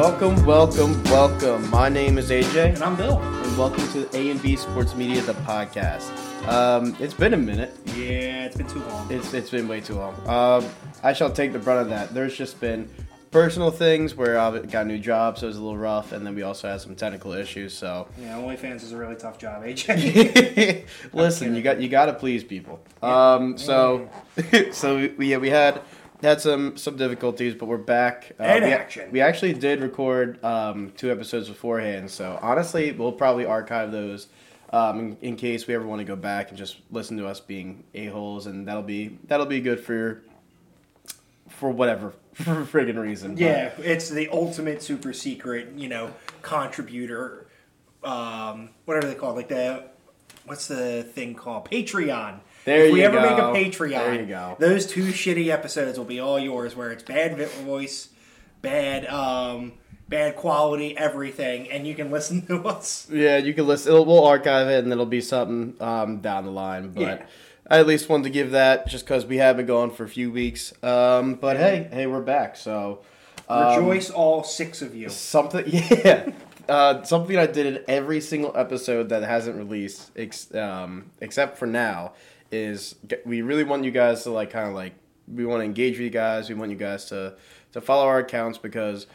Welcome, welcome, welcome. My name is AJ, And I'm Bill. and welcome to A and B Sports Media, the podcast. Um, it's been a minute. Yeah, it's been too long. It's it's been way too long. Um, I shall take the brunt of that. There's just been personal things where I got a new job, so it was a little rough, and then we also had some technical issues. So Yeah, OnlyFans is a really tough job, AJ. listen, you got you got to please people. Um, so so we, yeah, we had had some some difficulties, but we're back. Uh, In we, action. We actually did record um, two episodes beforehand, so honestly, we'll probably archive those. Um, in, in case we ever want to go back and just listen to us being a holes, and that'll be that'll be good for for whatever for friggin' reason. but- yeah, it's the ultimate super secret, you know, contributor. Um, whatever they call it, like the what's the thing called Patreon. There if we ever make a Patreon, There you go. those two shitty episodes will be all yours. Where it's bad voice, bad, um, bad quality, everything, and you can listen to us. Yeah, you can listen. It'll, we'll archive it, and it'll be something um, down the line. But Yeah. I at least wanted to give that just because we have been gone for a few weeks. Um, but hey, hey, we're back. So um, Rejoice, all six of you. something, yeah, uh, something I did in every single episode that hasn't released, ex- um, except for now, is get, we really want you guys to like kind of like we want to engage with you guys. We want you guys to to follow our accounts because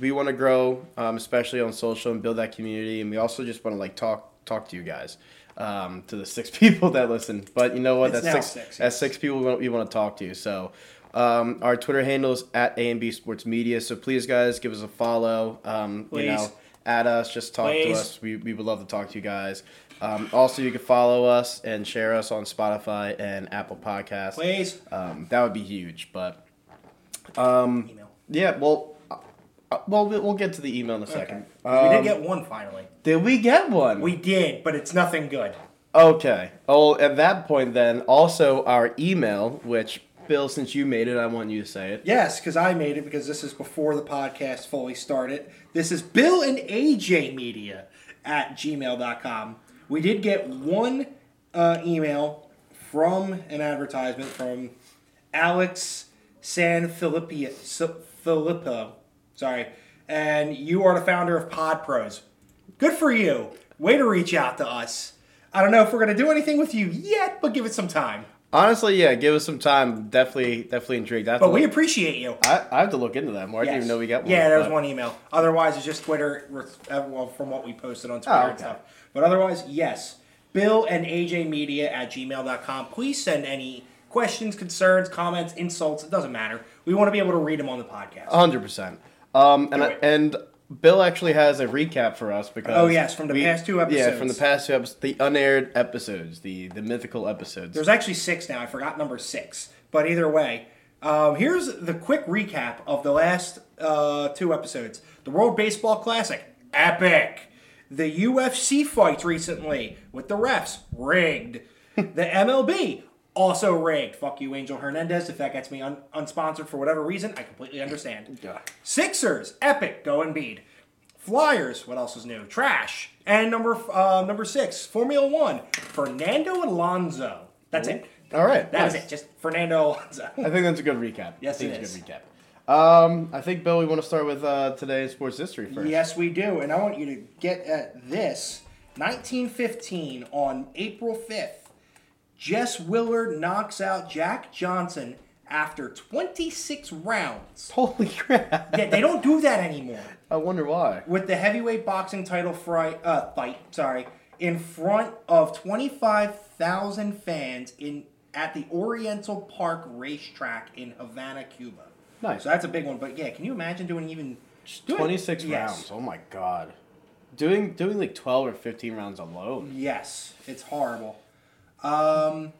we want to grow, um, especially on social and build that community. And we also just want to like talk talk to you guys. Um, to the six people that listen, but you know what? It's that's six. six, That's six people we want, we want to talk to. So, um, our Twitter handle is at A and B Sports Media. So please, guys, give us a follow. Um, you know, Please. at us, just talk to us. We, we would love to talk to you guys. Um, also, you can follow us and share us on Spotify and Apple Podcasts. Please. Um, that would be huge. But um, Email. yeah, well, uh, well, we'll we'll get to the email in a second. we Um, did get one finally. did we get one? We did, but it's nothing good. Okay. Oh, at that point, then also our email, which Bill, since you made it, I want you to say it. Yes, because I made it because this is before the podcast fully started. This is Bill and AJ Media at gmail.com. We did get one uh, email from an advertisement from Alex Sanfilippo. Sorry. And you are the founder of Pod Pros. Good for you. Way to reach out to us. I don't know if we're going to do anything with you yet, but give it some time. Honestly, yeah, give us some time. Definitely, definitely intrigued. I But we look, appreciate you. I, I have to look into that more. I didn't even know we got one. Yeah, there was one email. Otherwise, it's just Twitter. uh, Well, from what we posted on Twitter Oh, and stuff. But otherwise, yes. Bill and AJ Media at gmail.com. Please send any questions, concerns, comments, insults. It doesn't matter. We want to be able to read them on the podcast. hundred percent. Um, and I, and Bill actually has a recap for us because Oh, yes, from the past two episodes. Yeah, from the past two episodes, the unaired episodes, the the mythical episodes. There's actually six now. I forgot number six. But either way, um, here's the quick recap of the last uh, two episodes. The World Baseball Classic, epic. The UFC fights recently with the refs, rigged. the MLB, also rigged. Fuck you, Angel Hernandez. If that gets me un- unsponsored for whatever reason, I completely understand. Yeah. Sixers, epic, go Embiid. Flyers, what else is new? Trash. And number uh, number six, Formula One, Fernando Alonso. That's it. All right, That was nice. it. Just Fernando Alonso. I think that's a good recap. Yes, I think it is. a good recap. Um, I think Bill, we want to start with uh, today's sports history first. yes, we do. And I want you to get at this. 1915 on April 5th, Jess Willard knocks out Jack Johnson after 26 rounds. Holy crap! Yeah, they don't do that anymore. I wonder why. with the heavyweight boxing title fri- uh, fight, sorry, in front of 25,000 fans in at the Oriental Park racetrack in Havana, Cuba. Nice. So that's a big one. But yeah, can you imagine doing even doing- Twenty six yes. rounds. Oh my god. Doing doing like twelve or fifteen rounds alone. Yes, it's horrible. Um,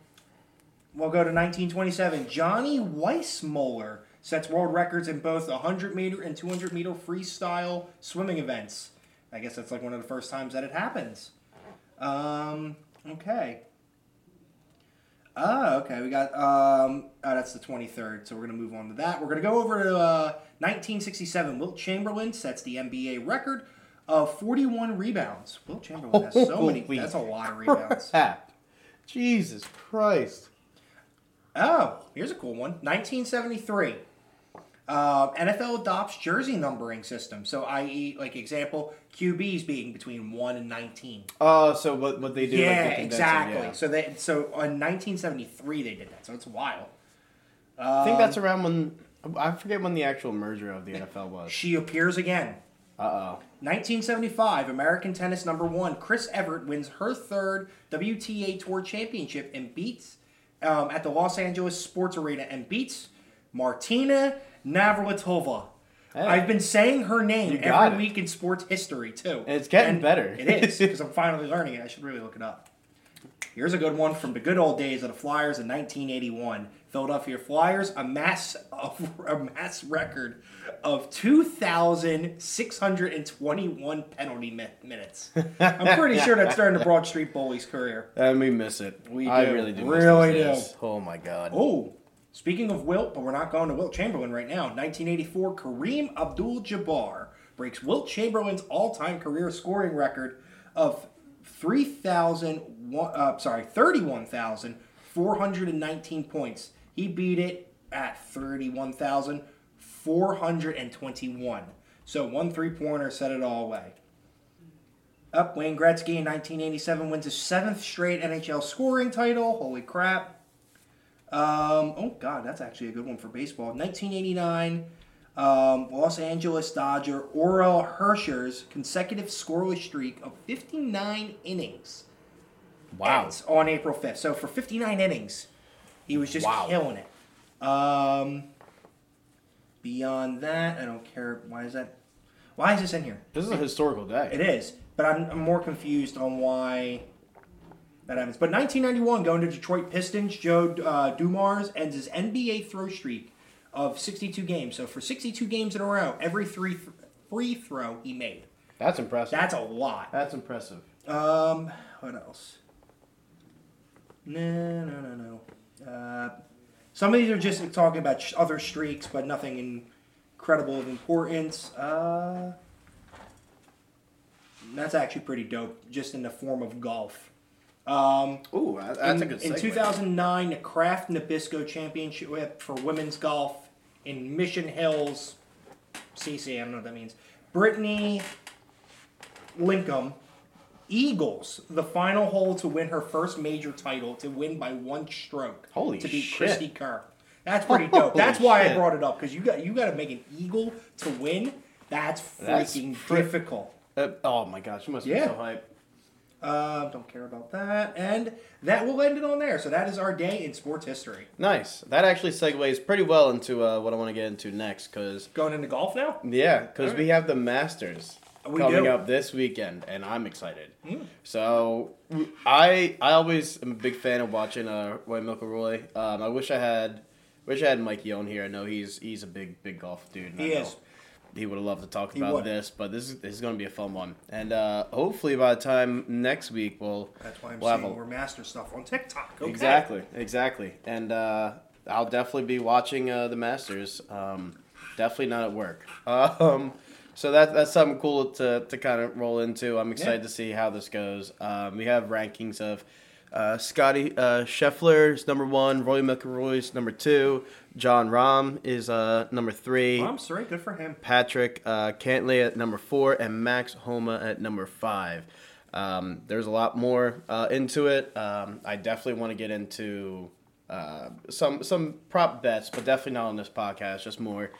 we'll go to 1927. Johnny Weissmuller sets world records in both 100 meter and 200 meter freestyle swimming events. I guess that's like one of the first times that it happens. Um, okay. Oh, okay. We got um. Oh, that's the 23rd. So we're gonna move on to that. We're gonna go over to uh, 1967. Wilt Chamberlain sets the NBA record of 41 rebounds. Wilt Chamberlain has so many. That's a lot of rebounds. Jesus Christ. Oh, here's a cool one. 1973. Um, NFL adopts jersey numbering system. So, i.e., like example, QBs being between one and nineteen. Oh, so what what they do? yeah, like exactly. yeah. So they so in 1973 they did that. So it's wild. while. I think that's around when I forget when the actual merger of the NFL was. She appears again. Uh oh. 1975, American tennis number one, Chris Everett wins her third WTA Tour Championship and beats um, at the Los Angeles Sports Arena and beats Martina Navratilova. Hey. I've been saying her name every it. week in sports history too. And it's getting And better. It is because I'm finally learning it. I should really look it up. Here's a good one from the good old days of the Flyers in 1981. Philadelphia Flyers amass a mass record of 2,621 penalty mi- minutes. I'm pretty sure that's during the Broad Street Bullies career. And we miss it. We I do. really do. miss Really those do. days. Oh my god. Oh, speaking of Wilt, but we're not going to Wilt Chamberlain right now. 1984, Kareem Abdul-Jabbar breaks Wilt Chamberlain's all-time career scoring record of 3,000. Uh, sorry, 31,419 points. He beat it at 31,421. So one three-pointer set it all away. Up, Wayne Gretzky in 1987 wins his seventh straight NHL scoring title. Holy crap. Um, oh, God, that's actually a good one for baseball. 1989, um, Los Angeles Dodger Orel Hersher's consecutive scoreless streak of 59 innings Wow. ends on April 5th. So for 59 innings, he was just Wow. killing it. Um, beyond that, I don't care. Why is that? Why is this in here? This is a historical day. It is, but I'm, I'm more confused on why that happens. But 1991, going to Detroit Pistons, Joe uh, Dumars ends his NBA throw streak of 62 games. So for 62 games in a row, every three th- free throw he made. That's impressive. That's a lot. That's impressive. Um, what else? No, no, no, no. Uh, some of these are just talking about sh- other streaks, but nothing incredible of importance. Uh, that's actually pretty dope, just in the form of golf. Um, Ooh, that's in, a good in 2009, the Kraft Nabisco Championship for women's golf in Mission Hills, CC. I don't know what that means. Brittany Lincoln Eagles the final hole to win her first major title to win by one stroke. Holy to beat shit. Cristie Kerr. That's pretty dope. That's Holy why I brought it up because you got you got to make an eagle to win. That's That's freaking pri- difficult. Uh, oh my gosh, you must be so hype. Uh, don't care about that. And that will end it on there. So that is our day in sports history. Nice. That actually segues pretty well into uh, what I want to get into next, because Going into golf now? yeah, because Alright. we have the Masters We coming do. up this weekend, and I'm excited. Mm. So I I always am a big fan of watching uh, Roy McIlroy. Um, I wish I had wish I had Mikey on here. I know he's he's a big big golf dude. He know is. He would have loved to talk He about would. this, but this is this is going to be a fun one, and uh, hopefully by the time next week we'll That's why I'm we'll seeing a- more master stuff on TikTok. Okay. Exactly, exactly. And uh, I'll definitely be watching uh, the Masters. Um, definitely not at work. Um, so that that's something cool to, to kind of roll into. I'm excited Yeah. to see how this goes. Um, we have rankings of uh, Scottie uh, Scheffler's number one, Roy McIlroy's number two, Jon Rahm is uh, number three. I'm sorry. Good for him. Patrick uh, Cantlay at number four, and Max Homa at number five. Um, there's a lot more uh, into it. Um, I definitely want to get into uh, some some prop bets, but definitely not on this podcast. Just more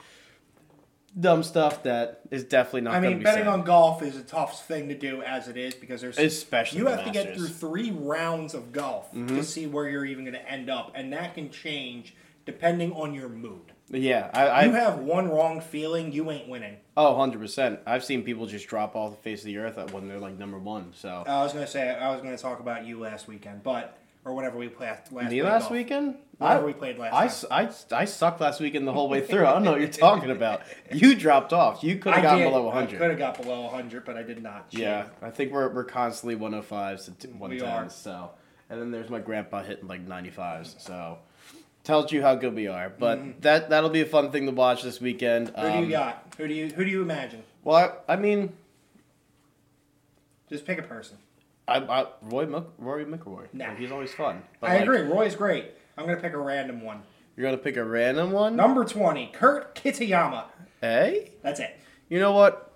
dumb stuff that is definitely not. I gonna mean, be betting said. on golf is a tough thing to do as it is because there's Especially you the have to get through three rounds of golf Mm-hmm. to see where you're even going to end up, and that can change depending on your mood. Yeah, I, I you have one wrong feeling, you ain't winning. oh, 100 percent. I've seen people just drop off the face of the earth when they're like number one. So I was going to say I was going to talk about you last weekend, but or whenever we played last. last golf. weekend, Whenever I- we played last I, I, I sucked last weekend the whole way through. I don't know what you're talking about. You dropped off. You could have gotten did. below I could have got below 100, but I did not. Yeah, I think we're, we're constantly 105s to t- We 110s. are. So, and then there's my grandpa hitting like 95s. So, tells you how good we are. But that that'll be a fun thing to watch this weekend. Mm-hmm. Who do Um, you got? Who do you who do you imagine? Well, I, I mean, Just pick a person. I, I Roy Mc, Rory McIlroy. Nah. Like, he's always fun. But I like, agree. Roy's great. I'm gonna pick a random one. You're gonna pick a random one. Number 20, Kurt Kitayama. Hey, That's it. you know what?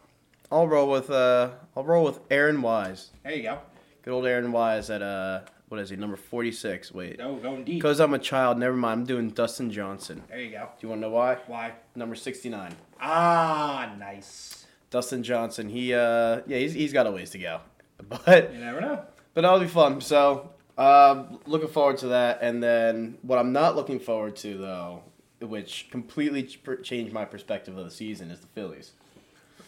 I'll roll with uh, I'll roll with Aaron Wise. There you go. Good old Aaron Wise at uh, what is he? Number forty six. Wait, Oh, going deep. because I'm a child. Never mind. I'm doing Dustin Johnson. There you go. Do you want to know why? Why? Number sixty nine. Ah, nice. Dustin Johnson. He uh, yeah, he's he's got a ways to go, but You never know. but that'll be fun. So uh, looking forward to that. And then what I'm not looking forward to though, which completely changed my perspective of the season, is the Phillies.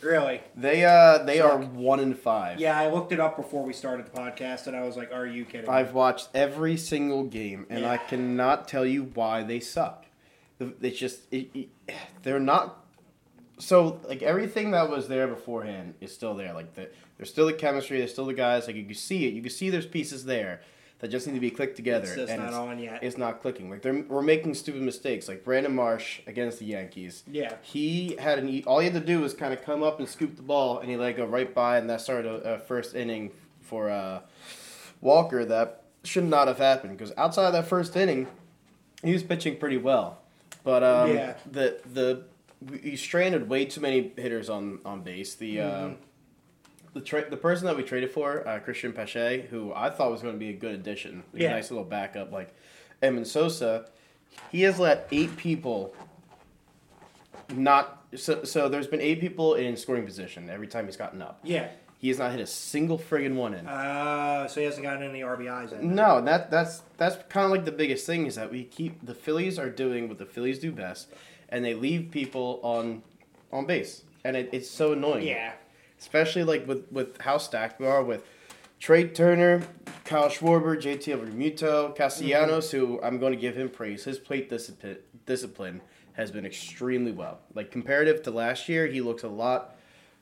Really? They uh they are one in five. Yeah, I looked it up before we started the podcast, and I was like, "Are you kidding?" me? I've watched every single game, and I cannot tell you why they suck. It's just it, it- they're not. So like everything that was there beforehand is still there. Like the, there's still the chemistry. There's still the guys. Like you can see it. You can see there's pieces there that just need to be clicked together. It's just and not it's, on yet. It's not clicking. Like they're we're making stupid mistakes. Like Brandon Marsh against the Yankees. Yeah. He had an all he had to do was kind of come up and scoop the ball, and he let it go right by, and that started a, a first inning for uh, Walker that should not have happened because outside of that first inning, he was pitching pretty well, but um, Yeah. the the he stranded way too many hitters on on base. The Mm-hmm. uh, the tra- the person that we traded for, uh, Cristian Pache, who I thought was going to be a good addition, like Yeah. a nice little backup like Emin Sosa, he has let eight people not so so there's been eight people in scoring position every time he's gotten up. yeah. He has not hit a single friggin' one in. Uh, so he hasn't gotten any RBIs in. No, that that's that's kind of like the biggest thing is that we keep the Phillies are doing what the Phillies do best, and they leave people on on base, and it, it's so annoying. Yeah. especially like with with how stacked we are with Trea Turner, Kyle Schwarber, JT Realmuto, Castellanos, who I'm going to give him praise. His plate discipline discipline has been extremely well. Like comparative to last year, he looks a lot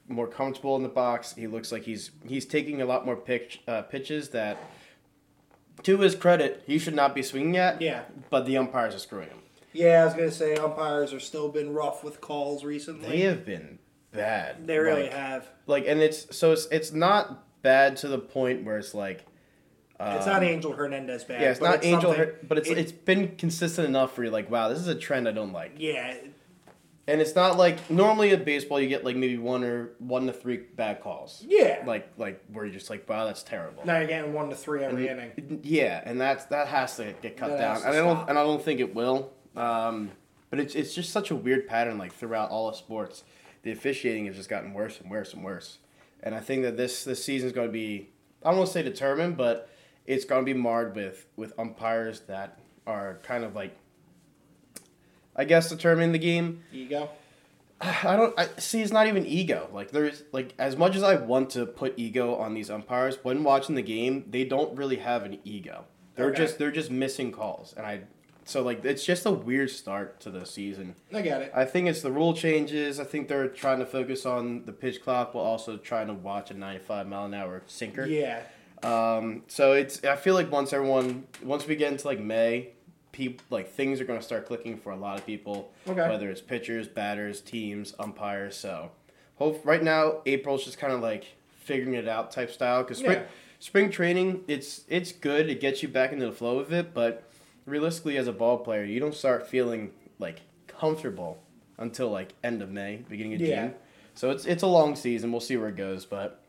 more comfortable in the box. He looks like he's he's taking a lot more pitch, uh, pitches that, to his credit, he should not be swinging at. Yeah. But the umpires are screwing him. Yeah, I was gonna say umpires are still been rough with calls recently. They have been bad. They really Like- have. Like, and it's so it's it's not bad to the point where it's like. It's um, not Angel Hernandez bad. Yeah, it's not Angel, Her- but it's it- it's been consistent enough for you're like, wow, this is a trend I don't like. yeah, And it's not like normally in baseball you get like maybe one or one to three bad calls. yeah. Like like where you're just like, wow, that's terrible. now you're getting one to three every And- inning. Yeah, and that's that has to get cut That down, and I don't and I don't think it will. Um, but it's it's just such a weird pattern like throughout all of sports. The officiating has just gotten worse and worse and worse, and I think that this this season is going to be I don't want to say determined, but it's going to be marred with with umpires that are kind of like I guess determining the game. Ego. I don't I see it's not even ego. Like there's like as much as I want to put ego on these umpires, when watching the game, they don't really have an ego. They're Okay. just they're just missing calls. And I so like it's just a weird start to the season. I get it. I think it's the rule changes. I think they're trying to focus on the pitch clock while also trying to watch a 95 mile an hour sinker. Yeah. Um, so it's I feel like once everyone once we get into like May, people like things are going to start clicking for a lot of people. Okay. Whether it's pitchers, batters, teams, umpires. So, hope right now April's just kind of like figuring it out type style because spring Yeah. spring training it's it's good it gets you back into the flow of it, but realistically as a ball player you don't start feeling like comfortable until like end of May, beginning of Yeah. June. So it's it's a long season. We'll see where it goes, but.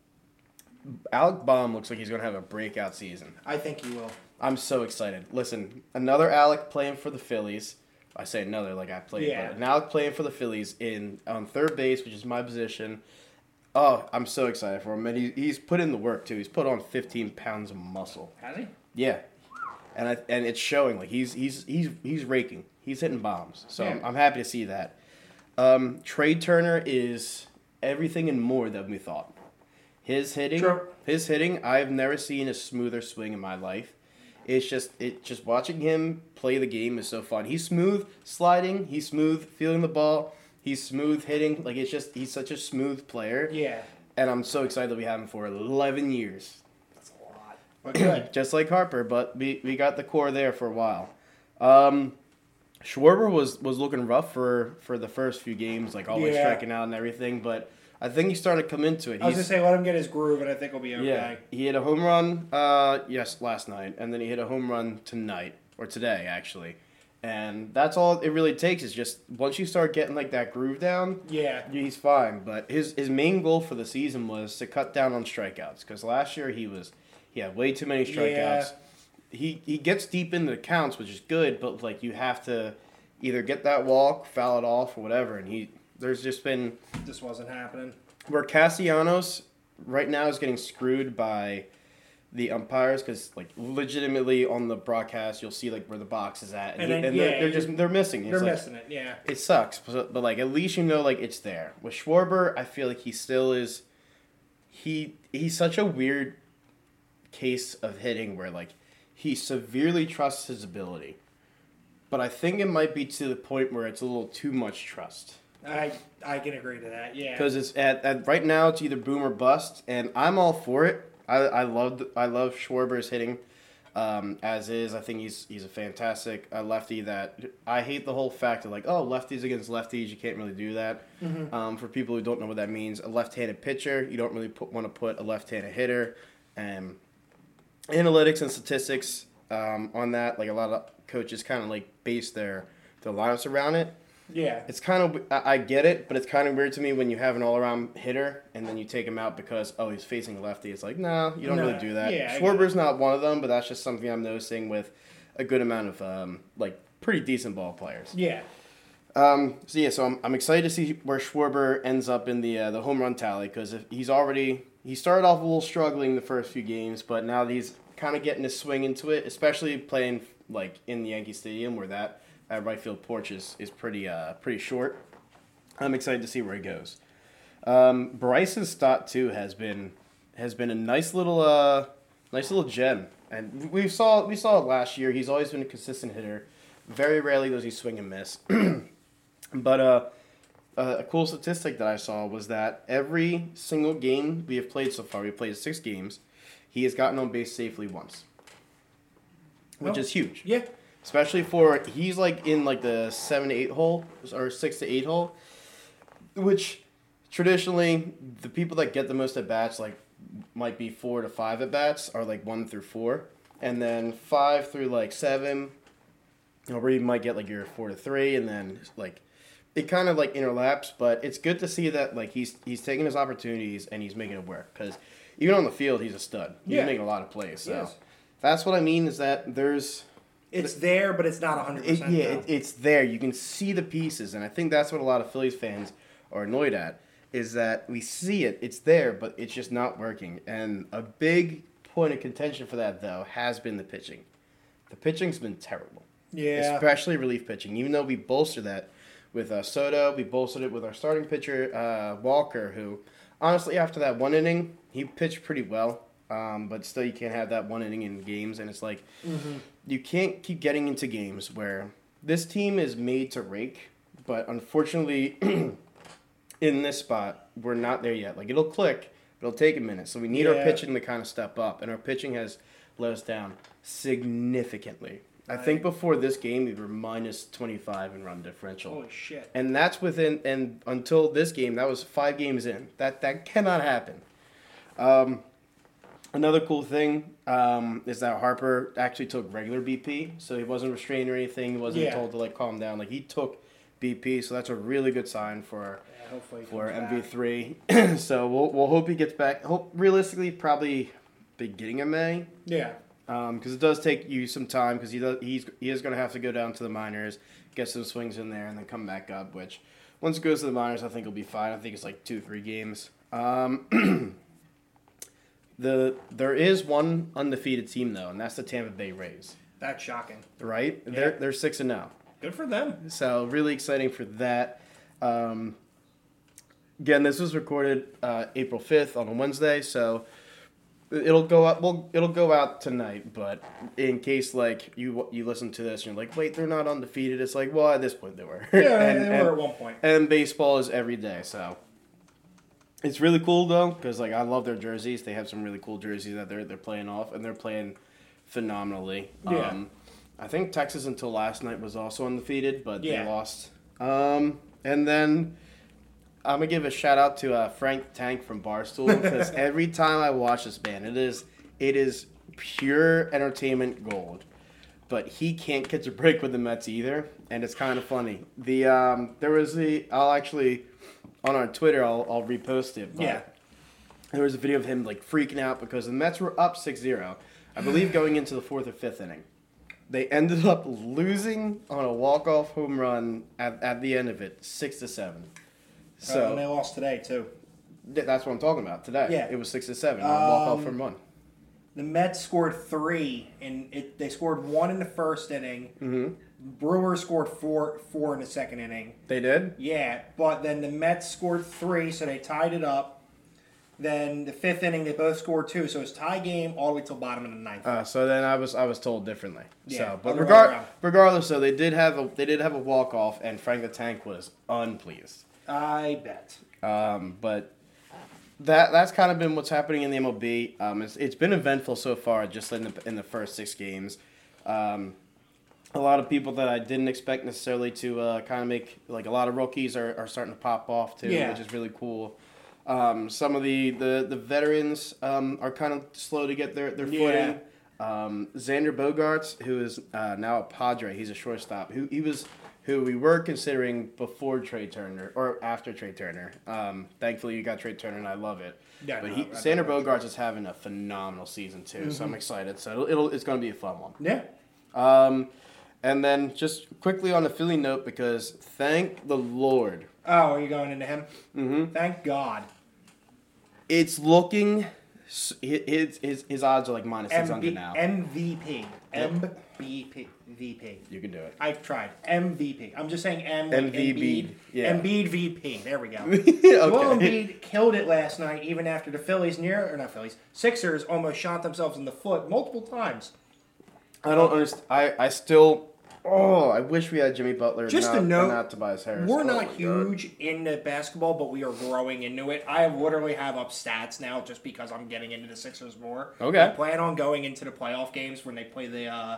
Alec Bohm looks like he's going to have a breakout season. I think he will. I'm so excited. Listen, another Alec playing for the Phillies. I say another like I played, Yeah. but an Alec playing for the Phillies in on third base, which is my position. Oh, I'm so excited for him, and he, he's put in the work too. He's put on 15 pounds of muscle. Has he? Yeah, and I, and it's showing. Like he's he's he's he's raking. He's hitting bombs. So I'm, Yeah. I'm happy to see that. Um, Trea Turner is everything and more than we thought. His hitting, True. his hitting. I've never seen a smoother swing in my life. It's just it just watching him play the game is so fun. He's smooth sliding. He's smooth feeling the ball. He's smooth hitting. Like it's just he's such a smooth player. Yeah. And I'm so excited that we have him for 11 years. That's a lot. But good. just like Harper, but we, we got the core there for a while. Um, Schwarber was, was looking rough for, for the first few games, like always Yeah. striking out and everything, but I think he's starting to come into it. I was gonna say let him get his groove, and I think he'll be okay. yeah, he hit a home run, uh, yes, last night, and then he hit a home run tonight or today actually, and that's all it really takes is just once you start getting like that groove down, Yeah. he's fine. But his his main goal for the season was to cut down on strikeouts because last year he was he had way too many strikeouts. Yeah. He he gets deep into the counts, which is good, but like you have to either get that walk, foul it off, or whatever. And he there's just been This wasn't happening. where Castellanos right now is getting screwed by the umpires because like legitimately on the broadcast you'll see like where the box is at and, And he- then, and yeah, they're, they're you're- just they're missing It's They're like- missing it. Yeah. it sucks but, but like at least you know like it's there with Schwarber I feel like he still is he he's such a weird case of hitting where like he severely trusts his ability but I think it might be to the point where it's a little too much trust I I can agree to that. Yeah. because it's at, at right now it's either boom or bust, and I'm all for it. I I love I love Schwarber's hitting, um, as is. I think he's he's a fantastic uh, lefty. That I hate the whole fact of like oh lefties against lefties. You can't really do that. Um, for people who don't know what that means, a left-handed pitcher you don't really put, want to put a left-handed hitter, and analytics and statistics um, on that. Like a lot of coaches kind of like base their their lineups around it. yeah. It's kind of I I get it, but it's kind of weird to me when you have an all around hitter and then you take him out because oh he's facing a lefty. It's like no, you don't No, really do that. yeah, Schwarber's not one of them, but that's just something I'm noticing with a good amount of um, like pretty decent ball players. Yeah. Um, so yeah, so I'm, I'm excited to see where Schwarber ends up in the uh, the home run tally because if he's already he started off a little struggling the first few games, but now that he's kind of getting his swing into it, especially playing like in the Yankee Stadium where that, right field porch is, is pretty uh, pretty short. I'm excited to see where he goes. Um, Bryson Stott too has been has been a nice little uh, nice little gem, and we saw we saw it last year. He's always been a consistent hitter. Very rarely does he swing and miss. But uh, uh, a cool statistic that I saw was that every single game we have played so far, we played six games, he has gotten on base safely once, which Oh. is huge. Yeah. Especially for he's like in like the seven to eight hole or six to eight hole, which traditionally the people that get the most at bats like might be four to five at bats are like one through four, and then five through like seven, or you might get like your four to three, and then like it kind of like interlaps. But it's good to see that like he's he's taking his opportunities and he's making it work because even on the field he's a stud. He's Yeah. making a lot of plays. So Yes. that's what I mean is that there's It's there, but it's not hundred it, percent. yeah, it, it's there. You can see the pieces, and I think that's what a lot of Phillies fans are annoyed at. Is that we see it, it's there, but it's just not working. And a big point of contention for that, though, has been the pitching. The pitching's been terrible, yeah. especially relief pitching. Even though we bolster that with uh, Soto, we bolstered it with our starting pitcher uh, Walker, who honestly after that one inning, he pitched pretty well. Um, but still, you can't have that one inning in games, and it's like you can't keep getting into games where this team is made to rake, but unfortunately, in this spot, we're not there yet. Like it'll click, but it'll take a minute. So we need our pitching to kind of step up, and our pitching has let us down significantly. I think before this game we were minus twenty five in run differential. Holy shit. And that's within and until this game, that was five games in. That that cannot happen. Um, another cool thing um, is that Harper actually took regular BP, so he wasn't restrained or anything. He wasn't Yeah. told to like calm down. Like he took BP, so that's a really good sign for Yeah, for MV three. so we'll we'll hope he gets back. Hope realistically probably beginning of May Yeah. Because it does take you some time because he does he's he is going to have to go down to the minors, get some swings in there, and then come back up. Which once it goes to the minors, I think he'll be fine. I think it's like two three games. Um, the there is one undefeated team though, and that's the Tampa Bay Rays. That's shocking. Right? They're they're six and now. Good for them. So really exciting for that. Um, again, this was recorded uh, April fifth on a Wednesday, so it'll go out. Well, it'll go out tonight. But in case like you you listen to this and you're like, wait, they're not undefeated. It's like, well, at this point they were. Yeah, and, they were at one point. and baseball is every day, so it's really cool though because like I love their jerseys. They have some really cool jerseys that they're they're playing off, and they're playing phenomenally. Yeah. Um, I think Texas until last night was also undefeated, but Yeah. they lost. Um, and then I'm gonna give a shout out to uh, Frank Tank from Barstool because every time I watch this band, it is it is pure entertainment gold. but he can't catch a break with the Mets either, and it's kind of funny. The um, there was the I'll actually on our Twitter I'll, I'll repost it. But Yeah. There was a video of him like freaking out because the Mets were up 6-0, I believe going into the fourth or fifth inning. They ended up losing on a walk-off home run at, at the end of it, six to seven. So Uh, and they lost today too. th- that's what I'm talking about today. Yeah. it was six to seven, on a walk-off Um, home run. The Mets scored three, and it, they scored one in the first inning. Mm-hmm. Brewers scored four four in the second inning. They did. Yeah, but then the Mets scored three, so they tied it up. Then the fifth inning, they both scored two, so it's tie game all the way till bottom of the ninth. Uh, so then I was I was told differently. Yeah, so, but regard, regardless, though, they did have a they did have a walk off, and Frank the Tank was unpleased. I bet. Um, but that that's kind of been what's happening in the MLB. Um, it's, it's been eventful so far, just in the in the first six games. Um, a lot of people that I didn't expect necessarily to uh, kind of make like a lot of rookies are, are starting to pop off too, Yeah. which is really cool. Um, some of the the, the veterans um, are kind of slow to get their, their Yeah. footing. Um, Xander Bogaerts, who is uh, now a Padre, he's a shortstop. Who he was, who we were considering before Trea Turner or after Trea Turner. Um, thankfully, you got Trea Turner, and I love it. Yeah, but no, he, I- I Bogaerts is having a phenomenal season too, Mm-hmm. so I'm excited. So it'll, it'll it's going to be a fun one. Yeah. Um, and then just quickly on the Philly note, because thank the Lord, Oh, are you going into him? mm-hmm. Thank God. it's looking. His, his, his odds are like minus 600 MV, now. MVP. MVP. VP. you can do it. I've tried. MVP. I'm just saying M. like MVB, Embiid. yeah. Embiid VP. There we go. Joel okay. Embiid killed it last night, even after the Phillies near or not Phillies Sixers almost shot themselves in the foot multiple times. I don't understand. I, I still. Oh, I wish we had Jimmy Butler. Just not, a note, not Tobias Harris. We're Oh not my God. huge into basketball, but we are growing into it. I literally have up stats now just because I'm getting into the Sixers more. Okay. I plan on going into the playoff games when they play the uh,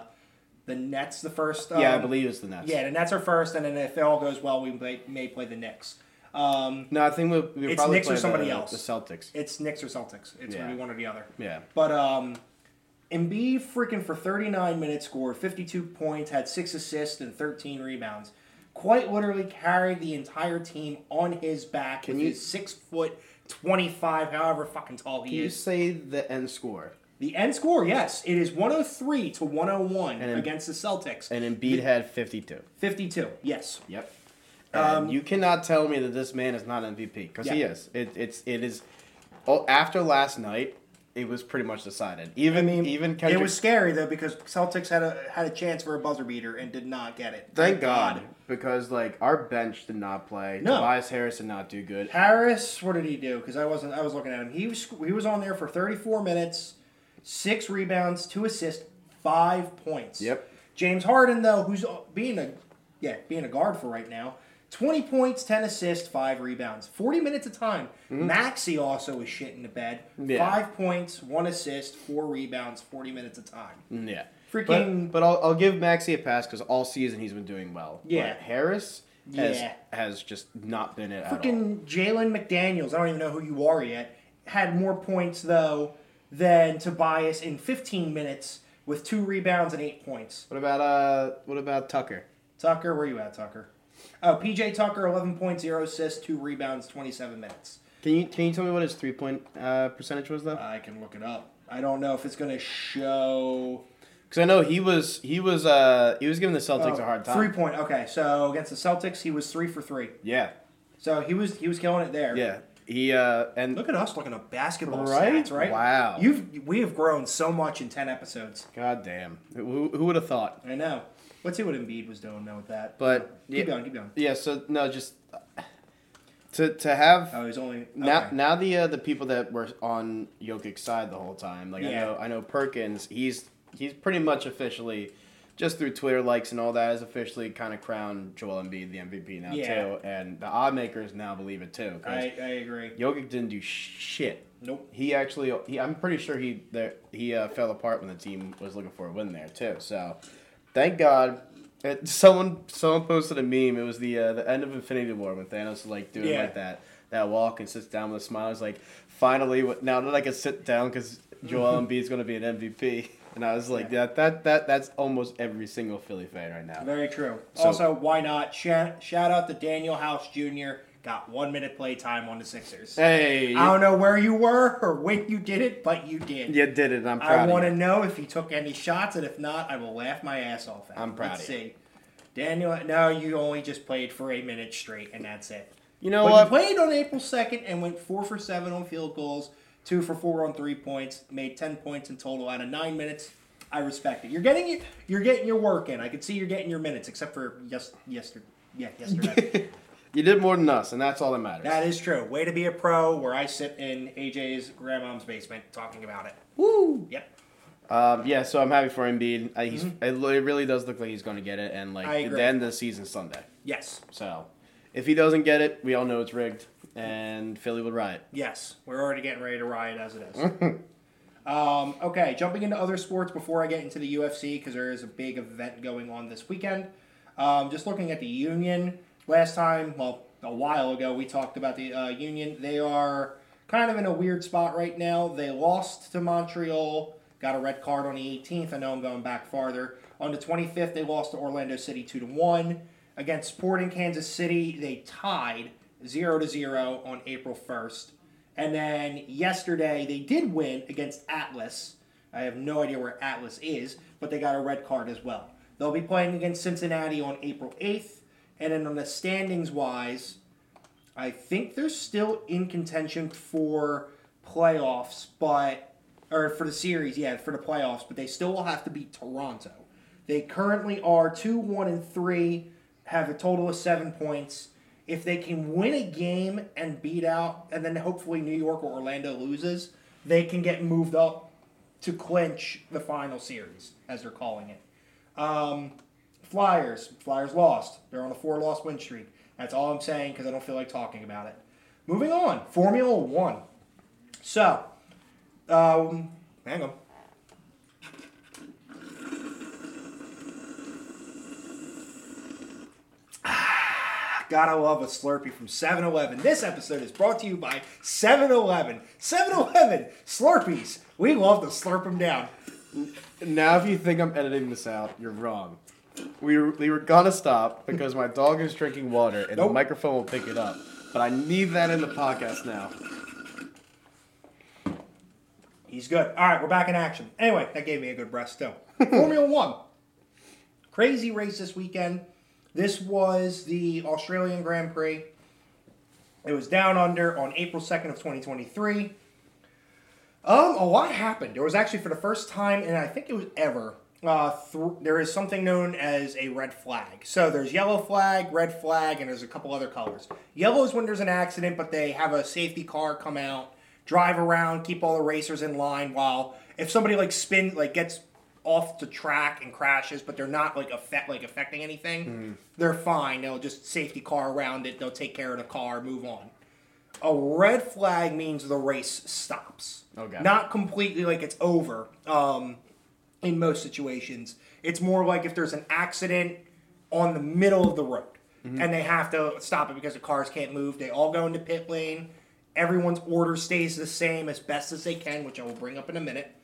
the Nets the first. Um, Yeah, I believe it's the Nets. Yeah, the Nets are first, and then if it all goes well, we may, may play the Knicks. Um, No, I think we'll, we'll It's probably Knicks or somebody the, else. The Celtics. it's Knicks or Celtics. It's Yeah. gonna be one or the other. Yeah. But um, Embiid freaking for 39 minutes scored 52 points, had six assists and 13 rebounds. Quite literally carried the entire team on his back Can with you- his six foot 25, however fucking tall he Can you is. say the end score? The end score, yes, it is 103 to 101 And against the Celtics. And Embiid had 52. 52, yes. Yep. Um, And you cannot tell me that this man is not MVP because he Yeah. is. It, it's it is. Oh, after last night, it was pretty much decided. Even I mean, even it was scary though because Celtics had a had a chance for a buzzer beater and did not get it. Thank God, because like our bench did not play. No. Tobias Harris did not do good. Harris, what did he do? Because I wasn't. I was looking at him. He was he was on there for 34 minutes, six rebounds, two assists, five points. Yep. James Harden though, who's uh, being a yeah being a guard for right now, 20 points, 10 assists, five rebounds, 40 minutes of time. Maxey also was shit in the bed. Mm-hmm. Yeah. Five points, one assist, four rebounds, 40 minutes of time. Yeah. Freaking- But, but I'll, I'll give Maxey a pass because all season he's been doing well. Yeah. But Harris has Yeah. has just not been it at all. Freaking Jalen McDaniels, I don't even know who you are yet, had more points though than Tobias in 15 minutes with two rebounds and eight points. What about uh? What about Tucker? Tucker, where you at, Tucker? Oh, PJ Tucker, 11 points, zero assists, two rebounds, 27 minutes. Can you can you tell me what his three point uh, percentage was though? I can look it up. I don't know if it's going to show. Because I know he was he was uh he was giving the Celtics Oh, a hard time. Three point. Okay, so against the Celtics, he was three for three. Yeah. So he was he was killing it there. Yeah. He uh and Look at us looking at basketball Right? stats, right? Wow. You've we have grown so much in ten episodes. God damn. Who, who would have thought? I know. Let's see what Embiid was doing now with that. But keep yeah, going, keep going. yeah. So no, just to to have Oh, he's only now okay. now the uh, the people that were on Jokic's side the whole time. Like I know I know Perkins. He's he's pretty much officially. Just through Twitter likes and all that, has officially kind of crowned Joel Embiid the MVP now Yeah. too, and the odd makers now believe it too. I, I agree. Jokic didn't do shit. Nope. He actually, he, I'm pretty sure he there he uh, fell apart when the team was looking for a win there too. So, thank God. It, someone someone posted a meme. It was the uh, the end of Infinity War when Thanos was like doing Yeah. like that that walk and sits down with a smile. It's like finally what- now that I can sit down because Joel Embiid is going to be an MVP. And I was like, Yeah. that that that that's almost every single Philly fan right now. Very true. So- also, why not? Shout, shout out to Danuel House Jr. Got one minute play time on the Sixers. Hey, I don't know where you were or when you did it, but you did. you did it. I'm proud. I want to know if you took any shots, and if not, I will laugh my ass off at. I'm proud Let's of you. see. Danuel, no, you only just played for a minute straight, and that's it. You know but what? you played on April 2nd and went 4 for 7 on field goals, 2 for 4 on three points, made 10 points in total out of 9 minutes. I respect it. You're getting it. You're getting your work in. I can see you're getting your minutes, except for yes, yesterday. Yeah, yesterday. You did more than us, and that's all that matters. that is true. Way to be a pro. Where I sit in AJ's grandmom's basement talking about it. Woo! Yep. Um, yeah, so I'm happy for Embiid. Uh, he's, it li- it really does look like he's going to get it, and like Mm-hmm. I agree. the end of the season Sunday. Yes. So if he doesn't get it, we all know it's rigged, and Philly will riot. Yes, we're already getting ready to riot as it is. um, okay, jumping into other sports before I get into the UFC because there is a big event going on this weekend. Um, just looking at the Union. Last time, well, a while ago, we talked about the uh, Union. They are kind of in a weird spot right now. They lost to Montreal, got a red card on the 18th. I know I'm going back farther. On the 25th, they lost to Orlando City 2 to 1. Against Sporting Kansas City, they tied 0 to 0 on April 1st. And then yesterday, they did win against Atlas. I have no idea where Atlas is, but they got a red card as well. They'll be playing against Cincinnati on April 8th. And then on the standings wise, I think they're still in contention for playoffs, but or for the series, yeah, for the playoffs, but they still will have to beat Toronto. They currently are two, one, and three, have a total of seven points. If they can win a game and beat out, and then hopefully New York or Orlando loses, they can get moved up to clinch the final series, as they're calling it. Um, Flyers. Flyers lost. They're on a four loss win streak. That's all I'm saying because I don't feel like talking about it. Moving on. Formula One. So, um, hang on. Gotta love a Slurpee from 7 Eleven. This episode is brought to you by 7 Eleven. 7 Eleven Slurpees. We love to slurp them down. Now, if you think I'm editing this out, you're wrong. We were, we were gonna stop because my dog is drinking water and Nope. the microphone will pick it up. But I need that in the podcast now. He's good. All right, we're back in action. Anyway, that gave me a good breath still. Formula One. Crazy race this weekend. This was the Australian Grand Prix. It was down under on April 2nd of 2023. Um, a lot happened. It was actually for the first time, and I think it was ever, uh, th- there is something known as a red flag. So there's yellow flag, red flag, and there's a couple other colors. Yellow is when there's an accident, but they have a safety car come out, drive around, keep all the racers in line. While if somebody like spin, like gets off the track and crashes, but they're not like affect like affecting anything, they're fine. They'll just safety car around it. They'll take care of the car, move on. A red flag means the race stops. Okay. Not completely like it's over. Um, in most situations, it's more like if there's an accident on the middle of the road and they have to stop it because the cars can't move. They all go into pit lane. Everyone's order stays the same as best as they can, which I will bring up in a minute.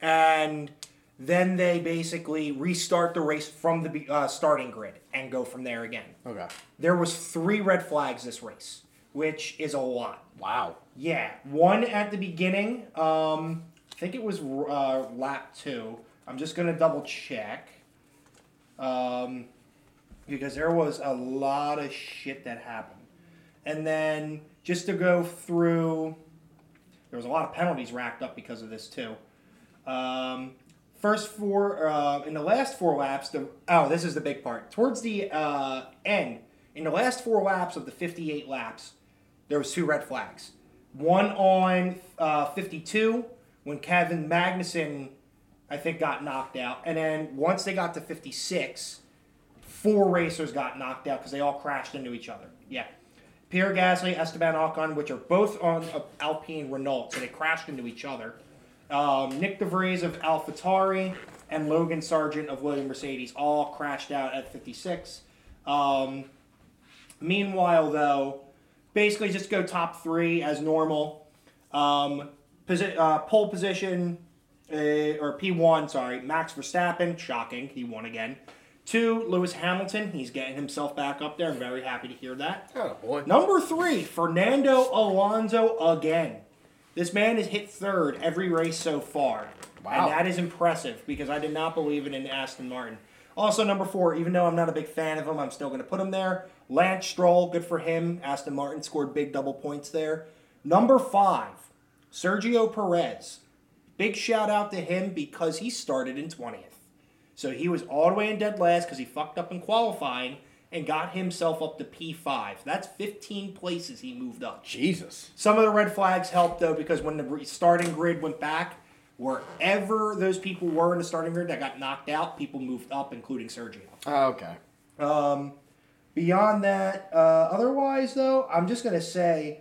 And then they basically restart the race from the uh, starting grid and go from there again. Okay. There was three red flags this race, which is a lot. Wow. Yeah, one at the beginning. Um, I think it was uh, lap two. I'm just gonna double check. Um, because there was a lot of shit that happened, and then just to go through, there was a lot of penalties racked up because of this too. Um, first four uh, in the last four laps. The oh, this is the big part. Towards the uh, end, in the last four laps of the 58 laps, there was two red flags. One on uh, 52 when Kevin Magnussen, I think, got knocked out, and then once they got to 56, four racers got knocked out because they all crashed into each other. Yeah. Pierre Gasly, Esteban Ocon, which are both on Alpine Renault, so they crashed into each other. Um, Nyck de Vries of AlphaTauri and Logan Sargeant of William Mercedes all crashed out at 56. Um, meanwhile, though, basically just go top three as normal. Um, posi- uh, pole position, uh, or P1, sorry, Max Verstappen, shocking, he won again. Two, Lewis Hamilton, he's getting himself back up there. I'm very happy to hear that. Oh boy. Number three, Fernando Alonso again. This man has hit third every race so far. Wow. And that is impressive because I did not believe it in Aston Martin. Also, number four, even though I'm not a big fan of him, I'm still going to put him there. Lance Stroll, good for him. Aston Martin scored big double points there. Number five, Sergio Perez. Big shout out to him because he started in 20th. So he was all the way in dead last because he fucked up in qualifying and got himself up to P5. That's 15 places he moved up. Jesus. Some of the red flags helped though because when the starting grid went back, wherever those people were in the starting grid that got knocked out, people moved up, including Sergio. Oh, okay. Um, beyond that, uh, otherwise though, I'm just gonna say,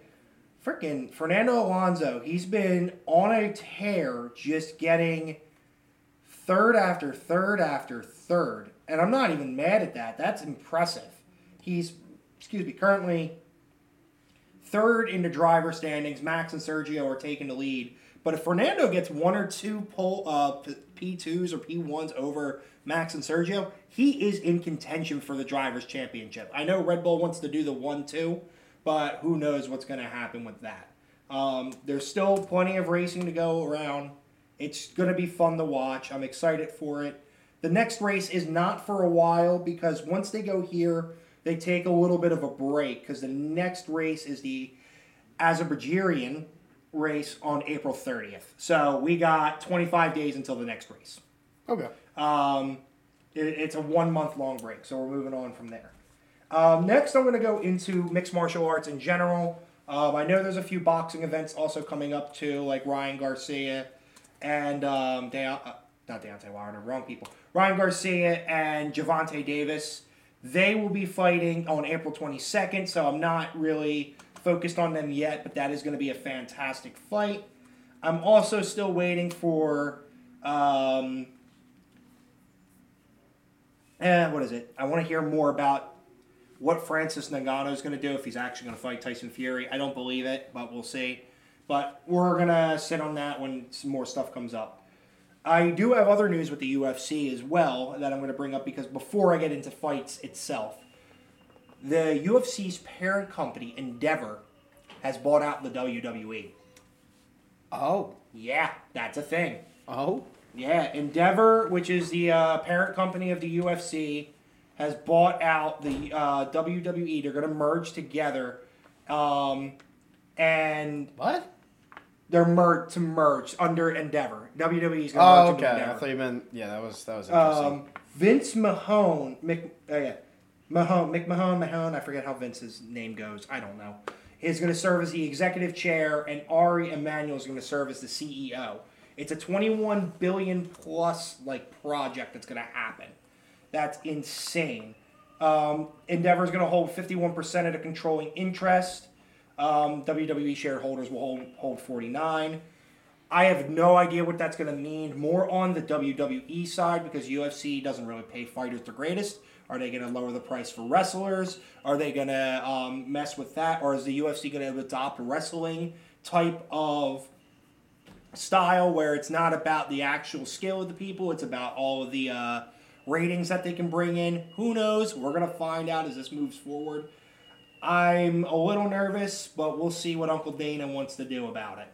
freaking Fernando Alonso. He's been on a tear, just getting third after third after third, and I'm not even mad at that. That's impressive. He's, excuse me, currently third in the driver standings. Max and Sergio are taking the lead. But if Fernando gets one or two pole uh, P twos or P ones over Max and Sergio, he is in contention for the drivers' championship. I know Red Bull wants to do the one two, but who knows what's going to happen with that. Um, there's still plenty of racing to go around. It's going to be fun to watch. I'm excited for it. The next race is not for a while because once they go here, they take a little bit of a break because the next race is the Azerbaijani race on April 30th. So we got 25 days until the next race. Okay. Um, it, it's a one month long break, so we're moving on from there. Um, next, I'm going to go into mixed martial arts in general. Um, I know there's a few boxing events also coming up too, like Ryan Garcia and um, De- uh, not Deontay Wilder, wrong people. Ryan Garcia and Gervonta Davis. They will be fighting on April 22nd, so I'm not really focused on them yet, but that is going to be a fantastic fight. I'm also still waiting for. Um, eh, what is it? I want to hear more about what Francis Ngannou is going to do if he's actually going to fight Tyson Fury. I don't believe it, but we'll see. But we're going to sit on that when some more stuff comes up. I do have other news with the UFC as well that I'm going to bring up because before I get into fights itself, the UFC's parent company, Endeavor, has bought out the WWE. Oh. Yeah, that's a thing. Oh. Yeah, Endeavor, which is the uh, parent company of the UFC, has bought out the uh, WWE. They're going to merge together, um, and What? they're merged to merge under Endeavor. WWE is going to Oh, merge okay. into I thought you meant. Yeah, that was that was interesting. Um, Vince Mahone, Mc, uh, yeah, Mahone, McMahon, Mahone. I forget how Vince's name goes. I don't know. Is going to serve as the executive chair, and Ari Emanuel is going to serve as the CEO. It's a 21 billion plus like project that's going to happen. That's insane. Um, Endeavor is going to hold 51% of the controlling interest. Um, WWE shareholders will hold, hold 49. I have no idea what that's going to mean. More on the WWE side because UFC doesn't really pay fighters the greatest. Are they going to lower the price for wrestlers? Are they going to um, mess with that? Or is the UFC going to adopt a wrestling type of style where it's not about the actual skill of the people, it's about all of the uh, ratings that they can bring in? Who knows? We're going to find out as this moves forward. I'm a little nervous, but we'll see what Uncle Dana wants to do about it.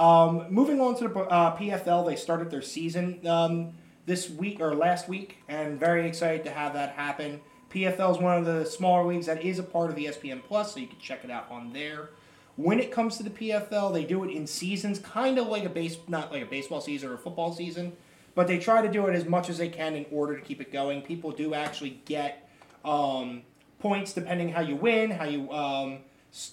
Um, moving on to the uh, PFL, they started their season um, this week or last week, and very excited to have that happen. PFL is one of the smaller leagues that is a part of ESPN Plus, so you can check it out on there. When it comes to the PFL, they do it in seasons, kind of like a base, not like a baseball season or a football season, but they try to do it as much as they can in order to keep it going. People do actually get um, points depending how you win, how you um, s-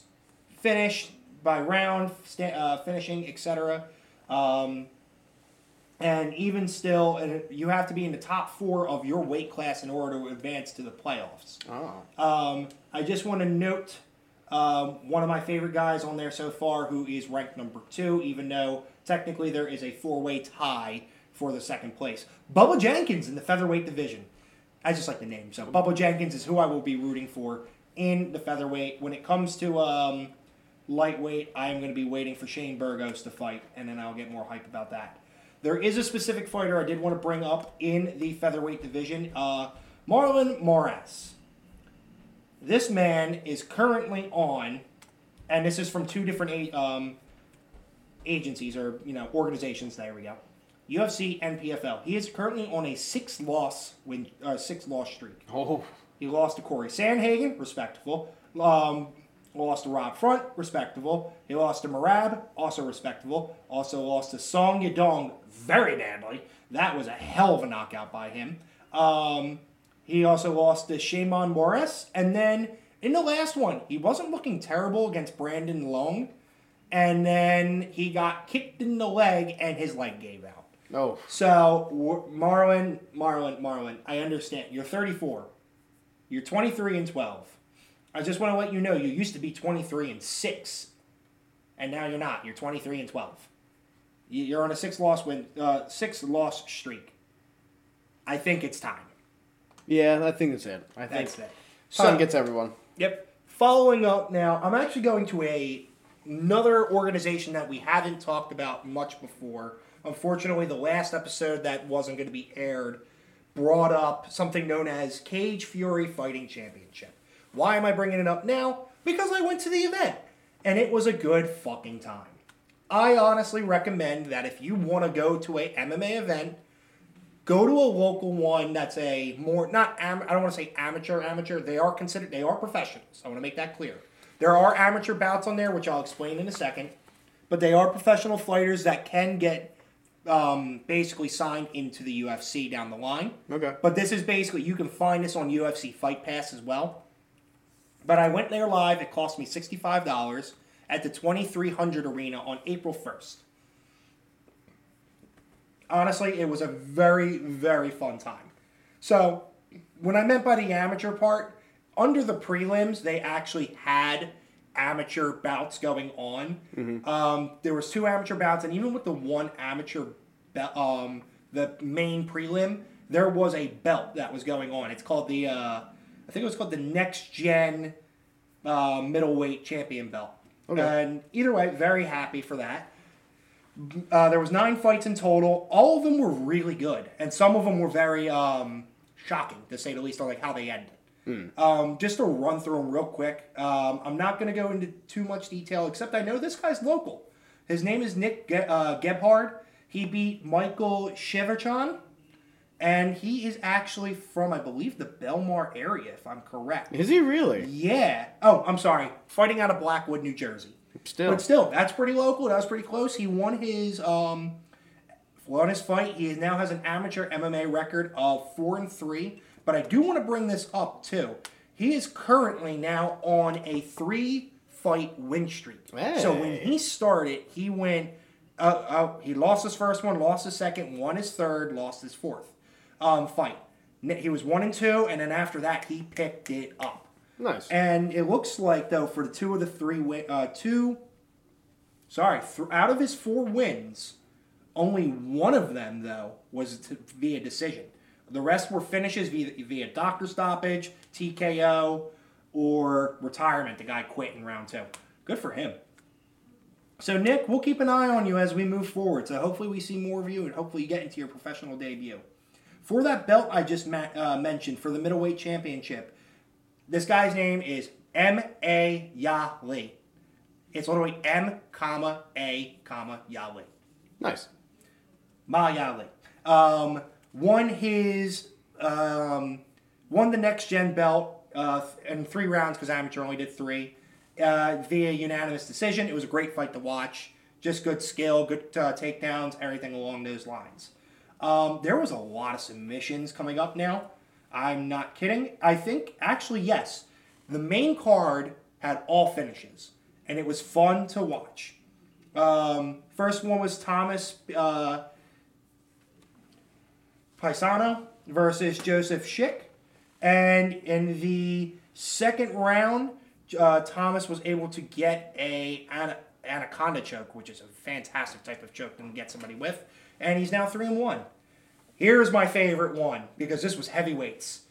finish by round, sta- uh, finishing, etc. Um, and even still, you have to be in the top four of your weight class in order to advance to the playoffs. oh. Um, I just want to note um, one of my favorite guys on there so far who is ranked number two, even though technically there is a four way tie for the second place. Bubba Jenkins in the featherweight division. I just like the name. So Bubba Jenkins is who I will be rooting for in the featherweight. When it comes to um, lightweight, I am going to be waiting for Shane Burgos to fight, and then I'll get more hype about that. There is a specific fighter I did want to bring up in the featherweight division, uh, Marlon Moraes. This man is currently on, and this is from two different um, agencies or you know organizations. There we go. UFC and PFL. He is currently on a six loss win, uh, six loss streak. Oh, He lost to Cory Sandhagen, respectable. Um, lost to Rob Font, respectable. He lost to Merab, also respectable. Also lost to Song Yadong very badly. That was a hell of a knockout by him. Um, he also lost to Sheymon Moraes. And then in the last one, he wasn't looking terrible against Brandon Long. And then he got kicked in the leg and his leg gave out. No. So, War- Marlon, Marlon, Marlon, I understand. You're 34. You're 23 and 12. I just want to let you know you used to be 23 and 6. And now you're not. You're 23 and 12. You- You're on a six loss win, uh, six loss streak. I think it's time. Yeah, I think it's it. I think That's it. time So, gets everyone. Yep. Following up now, I'm actually going to a another organization that we haven't talked about much before. Unfortunately, the last episode that wasn't going to be aired brought up something known as Cage Fury Fighting Championship. Why am I bringing it up now? Because I went to the event and it was a good fucking time. I honestly recommend that if you want to go to a MMA event, go to a local one that's a more not am, I don't want to say amateur amateur. They are considered they are professionals. I want to make that clear. There are amateur bouts on there, which I'll explain in a second, but they are professional fighters that can get um, basically signed into the UFC down the line. Okay. But this is basically you can find this on UFC Fight Pass as well. But I went there live. It cost me sixty five dollars at the twenty three hundred arena on April first. Honestly, it was a very very fun time. So when I meant by the amateur part, under the prelims, they actually had amateur bouts going on. Um, there was two amateur bouts, and even with the one amateur, be- um, the main prelim, there was a belt that was going on. It's called the, uh, I think it was called the Next Gen uh, Middleweight Champion Belt. Okay. And either way, very happy for that. Uh, there was nine fights in total. All of them were really good, and some of them were very um, shocking, to say the least, on like how they ended. Um, just to run through them real quick. Um, I'm not going to go into too much detail, except I know this guy's local. His name is Nick Ge- uh, Gebhard. He beat Michael Shiverchan, and he is actually from, I believe, the Belmar area, if I'm correct. Is he really? Yeah. Oh, I'm sorry. Fighting out of Blackwood, New Jersey. Still. But still, that's pretty local. That was pretty close. He won his um, won his fight. He now has an amateur MMA record of four and three. But I do want to bring this up too. He is currently now on a three fight win streak. So when he started, he went. Uh, uh, he lost his first one, lost his second, won his third, lost his fourth um, fight. He was one and two, and then after that, he picked it up. Nice. And it looks like though for the two of the three win, uh, two, sorry, th- out of his four wins, only one of them though was via decision. The rest were finishes via, via doctor stoppage, TKO, or retirement. The guy quit in round two. Good for him. So Nick, we'll keep an eye on you as we move forward. So hopefully we see more of you, and hopefully you get into your professional debut. For that belt I just ma- uh, mentioned for the middleweight championship, this guy's name is M A Yali. It's literally M comma A comma Yali. nice. Ma Yali. Um, won his um, won the next gen belt uh, in three rounds because amateur only did three uh, via unanimous decision. It was a great fight to watch. Just good skill, good uh, takedowns, everything along those lines. Um, there was a lot of submissions coming up now. I'm not kidding. I think actually yes, the main card had all finishes, and it was fun to watch. Um, first one was Thomas uh, Paisano versus Joseph Schick. And in the second round, uh, Thomas was able to get a ana- anaconda choke, which is a fantastic type of choke to get somebody with. And he's now 3 and 1. Here's my favorite one because this was heavyweights.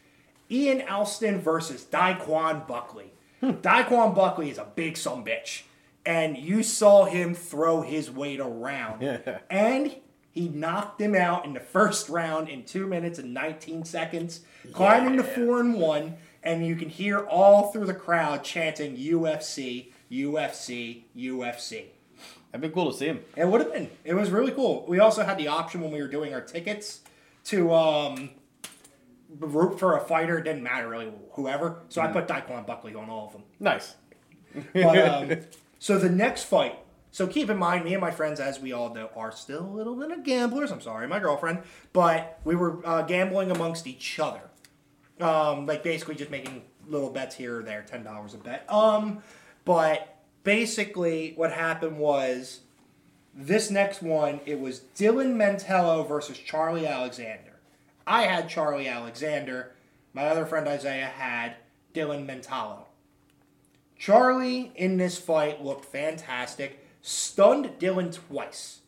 Ian Alston versus Daquan Buckley. Daquan Buckley is a big some bitch. And you saw him throw his weight around. Yeah. And He knocked him out in the first round in two minutes and 19 seconds, climbing to four and one. And you can hear all through the crowd chanting UFC, UFC, UFC. That'd be cool to see him. It would have been. It was really cool. We also had the option when we were doing our tickets to um, root for a fighter. It didn't matter really whoever. So I put Daquan Buckley on all of them. Nice. But, um, so the next fight. So keep in mind, me and my friends, as we all know, are still a little bit of gamblers. I'm sorry, my girlfriend, but we were uh, gambling amongst each other, um, like basically just making little bets here or there, ten dollars a bet. Um, but basically, what happened was this next one. It was Dylan Mentello versus Charlie Alexander. I had Charlie Alexander. My other friend Isaiah had Dylan Mentello. Charlie in this fight looked fantastic, stunned Dylan twice.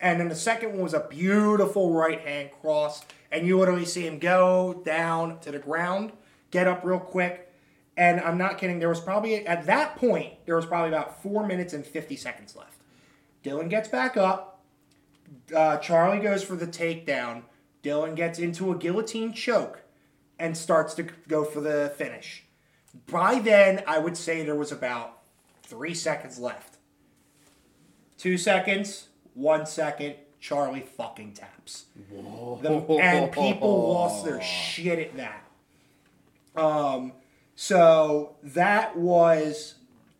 And then the second one was a beautiful right hand cross. And you literally see him go down to the ground, get up real quick. And I'm not kidding, there was probably, at that point, there was probably about four minutes and 50 seconds left. Dylan gets back up. Uh, Charlie goes for the takedown. Dylan gets into a guillotine choke and starts to go for the finish. By then, I would say there was about three seconds left. Two seconds, one second, Charlie fucking taps. The- and people lost their shit at that. Um, so that was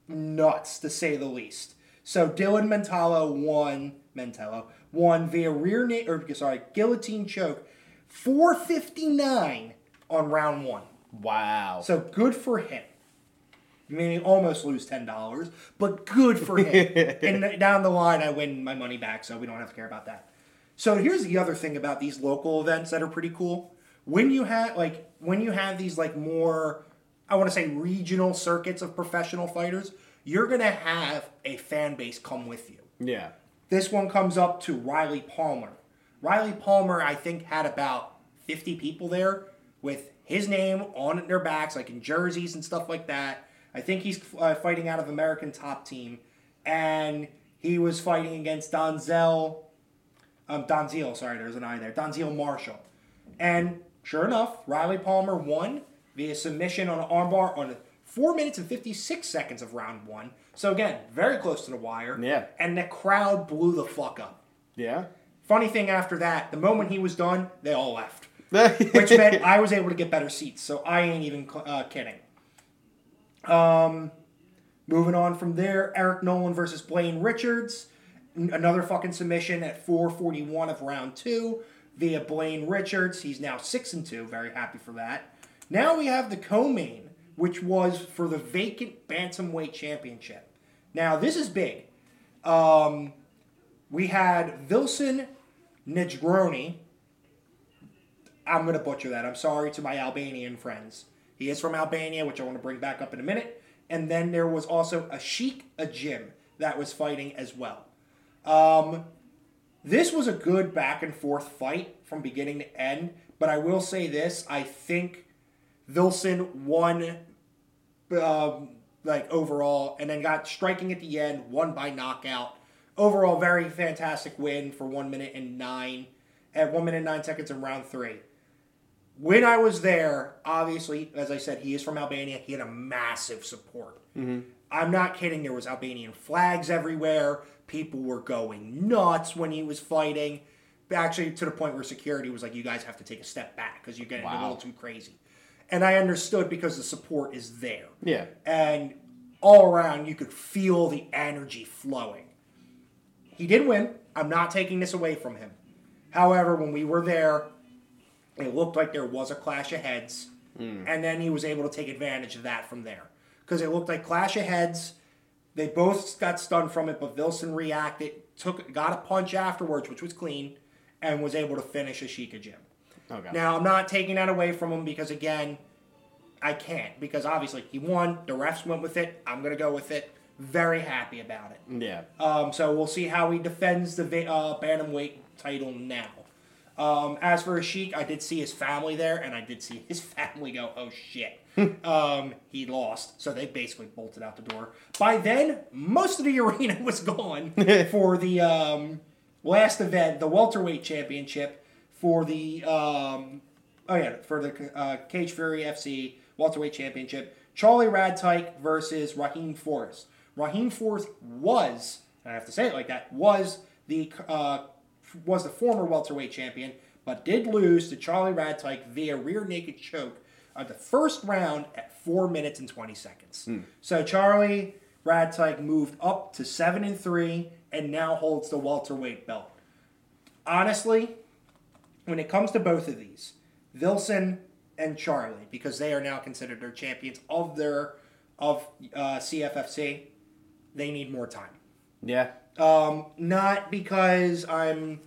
nuts to say the least. So Dylan Mentallo won Mentallo won via rear na- or sorry guillotine choke, four fifty nine on round one. Wow. So good for him. Meaning almost lose ten dollars, but good for him. and down the line, I win my money back, so we don't have to care about that. So here's the other thing about these local events that are pretty cool. When you have like when you have these like more, I want to say regional circuits of professional fighters, you're gonna have a fan base come with you. yeah. This one comes up to Riley Palmer. Riley Palmer, I think, had about 50 people there with his name on their backs, like in jerseys and stuff like that. I think he's uh, fighting out of American Top Team. And he was fighting against Donzel. Um, Donziel, sorry, there's an I there. Donziel Marshall. And sure enough, Riley Palmer won via submission on an armbar on 4 minutes and 56 seconds of round one. So again, very close to the wire. Yeah. And the crowd blew the fuck up. Yeah. Funny thing after that, the moment he was done, they all left. Which meant I was able to get better seats, so I ain't even uh, kidding. Um, moving on from there, Eric Nolan versus Blaine Richards. N- Another fucking submission at 441 of round two via Blaine Richards. He's now 6 and 2. Very happy for that. Now we have the co main, which was for the vacant Bantamweight Championship. Now, this is big. Um, we had Vilson Negroni. I'm going to butcher that. I'm sorry to my Albanian friends. He is from Albania, which I want to bring back up in a minute. And then there was also a Sheik, a Jim, that was fighting as well. Um, this was a good back and forth fight from beginning to end. But I will say this I think Vilson won um, like overall, and then got striking at the end, won by knockout. Overall, very fantastic win for one minute and nine, at one minute and nine seconds in round three. When I was there, obviously, as I said, he is from Albania. He had a massive support. Mm-hmm. I'm not kidding. There was Albanian flags everywhere. People were going nuts when he was fighting. Actually, to the point where security was like, "You guys have to take a step back because you're getting a little too crazy." And I understood because the support is there Yeah. and all around you could feel the energy flowing. He did win. I'm not taking this away from him. However, when we were there, it looked like there was a clash of heads, and then he was able to take advantage of that from there because it looked like clash of heads. They both got stunned from it, but Vilson reacted, took got a punch afterwards, which was clean, and was able to finish Ashika Jim. Okay. Now I'm not taking that away from him because again, I can't because obviously he won. The refs went with it. I'm gonna go with it. Very happy about it. yeah. Um, so we'll see how he defends the uh, bantamweight title now. Um, as for Sheik, I did see his family there, and I did see his family go, "Oh shit." um, he lost, so they basically bolted out the door. By then, most of the arena was gone for the um, last event, the welterweight championship for the um, oh yeah for the uh, Cage Fury FC welterweight championship. Charlie Radtke versus Raheem Forrest. Raheem Forrest was, I have to say it like that, was the uh, was the former welterweight champion, but did lose to Charlie Radtke via rear naked choke of the first round at four minutes and twenty seconds. So Charlie Radtke moved up to seven and three and now holds the welterweight belt. Honestly, when it comes to both of these, Vilson and Charlie, because they are now considered their champions of their of uh, CFFC, they need more time. Yeah. Um, not because I'm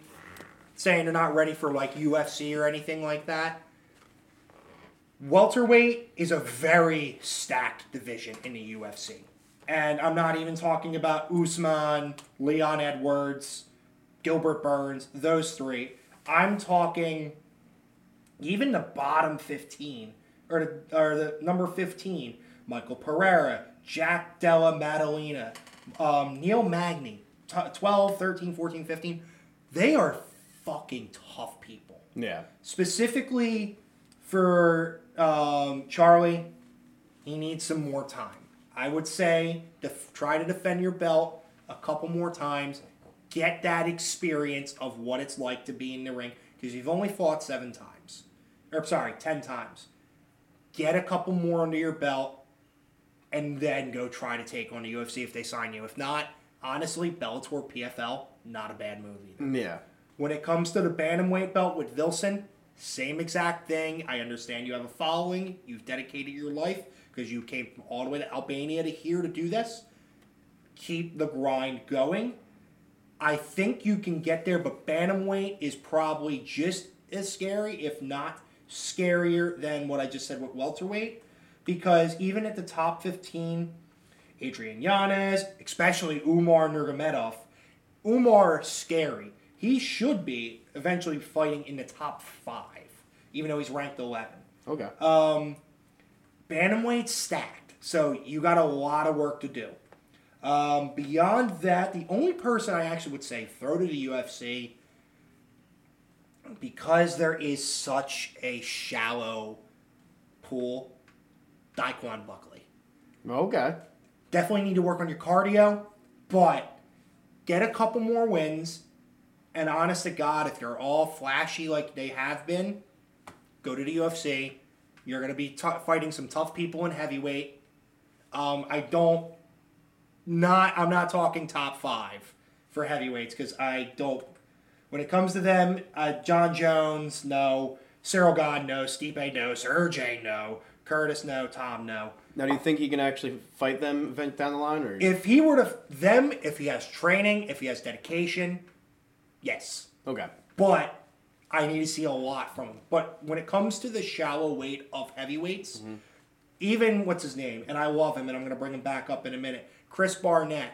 saying they're not ready for like UFC or anything like that. Welterweight is a very stacked division in the UFC. And I'm not even talking about Usman, Leon Edwards, Gilbert Burns, those three. I'm talking even the bottom 15 or the, or the number 15 michel pereira jack della maddalena um, neil magny 12 13 14 15 they are fucking tough people Yeah. specifically for um, charlie he needs some more time i would say def- try to defend your belt a couple more times get that experience of what it's like to be in the ring because you've only fought seven times or sorry, ten times. Get a couple more under your belt, and then go try to take on the UFC if they sign you. If not, honestly, Bellator PFL not a bad move either. Yeah. When it comes to the bantamweight belt with Vilson, same exact thing. I understand you have a following. You've dedicated your life because you came from all the way to Albania to here to do this. Keep the grind going. I think you can get there, but bantamweight is probably just as scary, if not scarier than what I just said with welterweight, because even at the top 15, Adrian Yanez, especially Umar Nurmagomedov, Umar scary. He should be eventually fighting in the top five, even though he's ranked 11. Okay. Um, bantamweight's stacked, so you got a lot of work to do. Um, beyond that, the only person I actually would say throw to the UFC because there is such a shallow pool, Daquan Buckley. okay. Definitely need to work on your cardio, but get a couple more wins. And honest to God, if you're all flashy like they have been, go to the UFC. You're going to be t- fighting some tough people in heavyweight. Um, I don't, not, I'm not talking top five for heavyweights because I don't. When it comes to them, uh, Jon Jones, no. Ciryl Gane, no. Stipe, no. Sergey, no. Curtis, no. Tom, no. Now, do you think he can actually fight them down the line, or If he were to them, if he has training, if he has dedication, yes. okay? But I need to see a lot from him. But when it comes to the shallow weight of heavyweights, even what's his name, and I love him, and I'm going to bring him back up in a minute. Chris Barnett.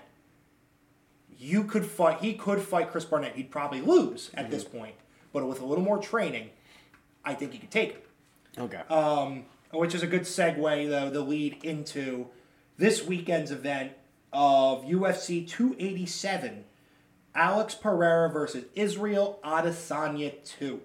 You could fight. He could fight Chris Barnett. He'd probably lose at this point, but with a little more training, I think he could take it Okay. um, which is a good segue though to lead into this weekend's event of UFC 287, Alex Pereira versus Israel Adesanya 2.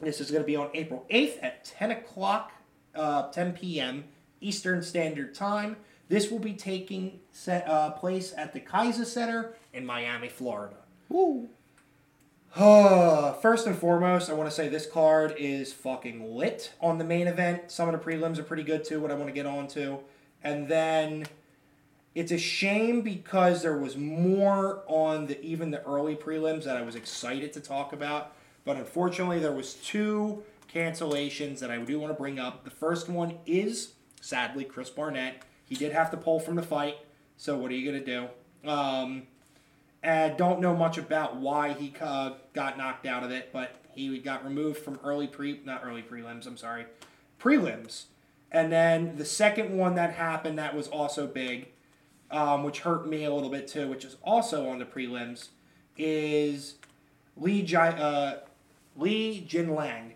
This is going to be on April 8th at 10 o'clock, uh, 10 p.m. Eastern Standard Time. This will be taking set, uh, place at the Kaseya Center in Miami, Florida. Woo. First and foremost, I want to say this card is fucking lit on the main event. Some of the prelims are pretty good too, what I want to get on to. And then it's a shame because there was more on the even the early prelims that I was excited to talk about. But unfortunately, there was two cancellations that I do want to bring up. The first one is sadly Chris Barnett. He did have to pull from the fight. So what are you gonna do? Um, and don't know much about why he uh, got knocked out of it, but he got removed from early pre not early prelims. I'm sorry, prelims. And then the second one that happened that was also big, um, which hurt me a little bit too, which is also on the prelims, is Lee Ji- uh, Li Jingliang.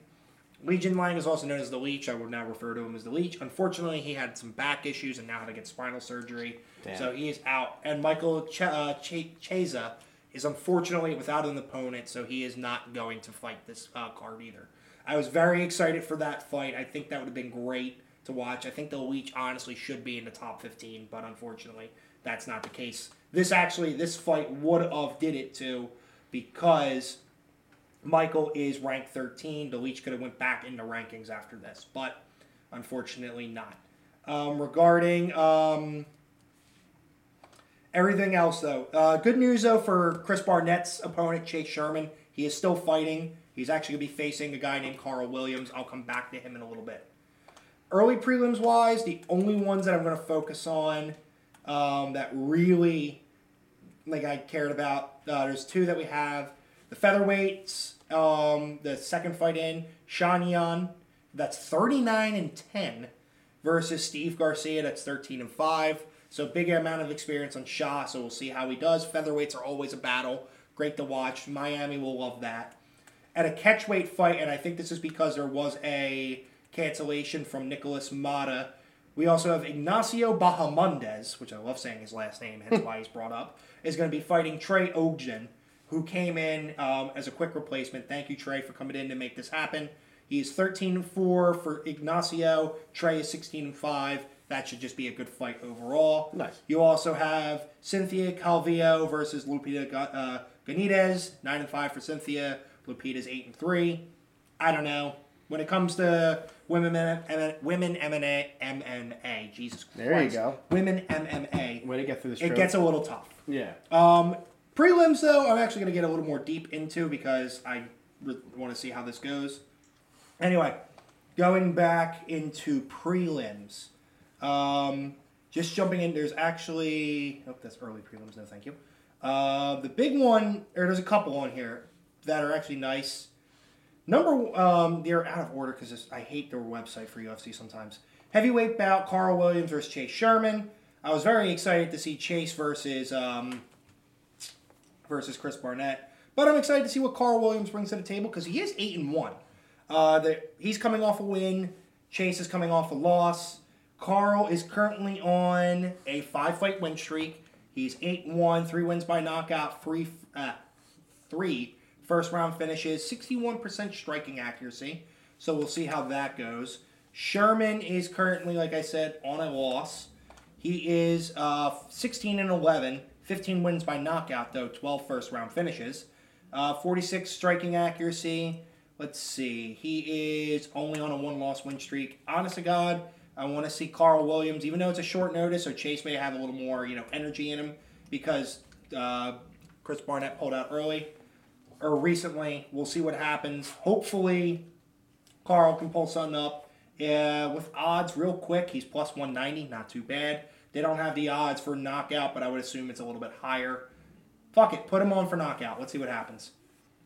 Li Jingliang is also known as the Leech. I would now refer to him as the Leech. Unfortunately, he had some back issues and now had to get spinal surgery, Damn. so he is out. And Michael Ch- uh, Ch- is unfortunately without an opponent, so he is not going to fight this uh, card either. I was very excited for that fight. I think that would have been great to watch. I think the Leech honestly should be in the top 15, but unfortunately, that's not the case. This actually, this fight would have did it too, because Michael is ranked 13. The Leech could have went back into rankings after this, but unfortunately not. Um, regarding um, everything else, though, uh, good news though for Chris Barnett's opponent Chase Sherman. He is still fighting. He's actually going to be facing a guy named Carl Williams. I'll come back to him in a little bit. Early prelims wise, the only ones that I'm going to focus on um, that really like I cared about. Uh, there's two that we have. The featherweights, um, the second fight in, Sean Yan, that's 39 and 10 versus Steve Garcia, that's 13 and 5. So big amount of experience on Shaw, so we'll see how he does. Featherweights are always a battle. Great to watch. Miami will love that. At a catchweight fight, and I think this is because there was a cancellation from Nicholas Mata. We also have Ignacio Bahamondes, which I love saying his last name, hence why he's brought up, is going to be fighting Trey Ogden, who came in um, as a quick replacement. Thank you, Trey, for coming in to make this happen. He's 13 and 4 for Ignacio. Trey is 16 and 5. That should just be a good fight overall. Nice. You also have Cynthia Calvillo versus Lupita uh, Godinez, 9 and 5 for Cynthia. Lupita's 8 and 3. I don't know. When it comes to women, women MMA, MMA, Jesus Christ. There you go. Women MMA. Way to get through this. It gets a little tough. yeah. Um, prelims, though, I'm actually going to get a little more deep into because I re- want to see how this goes. Anyway, going back into prelims. Um, just jumping in, there's actually. Oh, that's early prelims, no thank you. Uh, the big one, or there's a couple on here that are actually nice. Number, um, they're out of order because I hate their website for UFC sometimes. Heavyweight bout: Carl Williams versus Chase Sherman. I was very excited to see Chase versus um, versus Chris Barnett, but I'm excited to see what Carl Williams brings to the table because he is eight and one. Uh, the, he's coming off a win. Chase is coming off a loss. Carl is currently on a five fight win streak. He's eight and one, three wins by knockout, three uh, three first round finishes, 61% striking accuracy. So we'll see how that goes. Sherman is currently, like I said, on a loss. He is uh, 16 and 11, 15 wins by knockout, though 12 first round finishes. Uh, 46 striking accuracy. Let's see. He is only on a one loss win streak. Honest to God, I want to see Carl Williams, even though it's a short notice, so Chase may have a little more, you know, energy in him because uh, Chris Barnett pulled out early or recently. We'll see what happens. Hopefully, Carl can pull something up. Uh, with odds, real quick, he's plus 190, not too bad. They don't have the odds for knockout, but I would assume it's a little bit higher. Fuck it, put him on for knockout. Let's see what happens.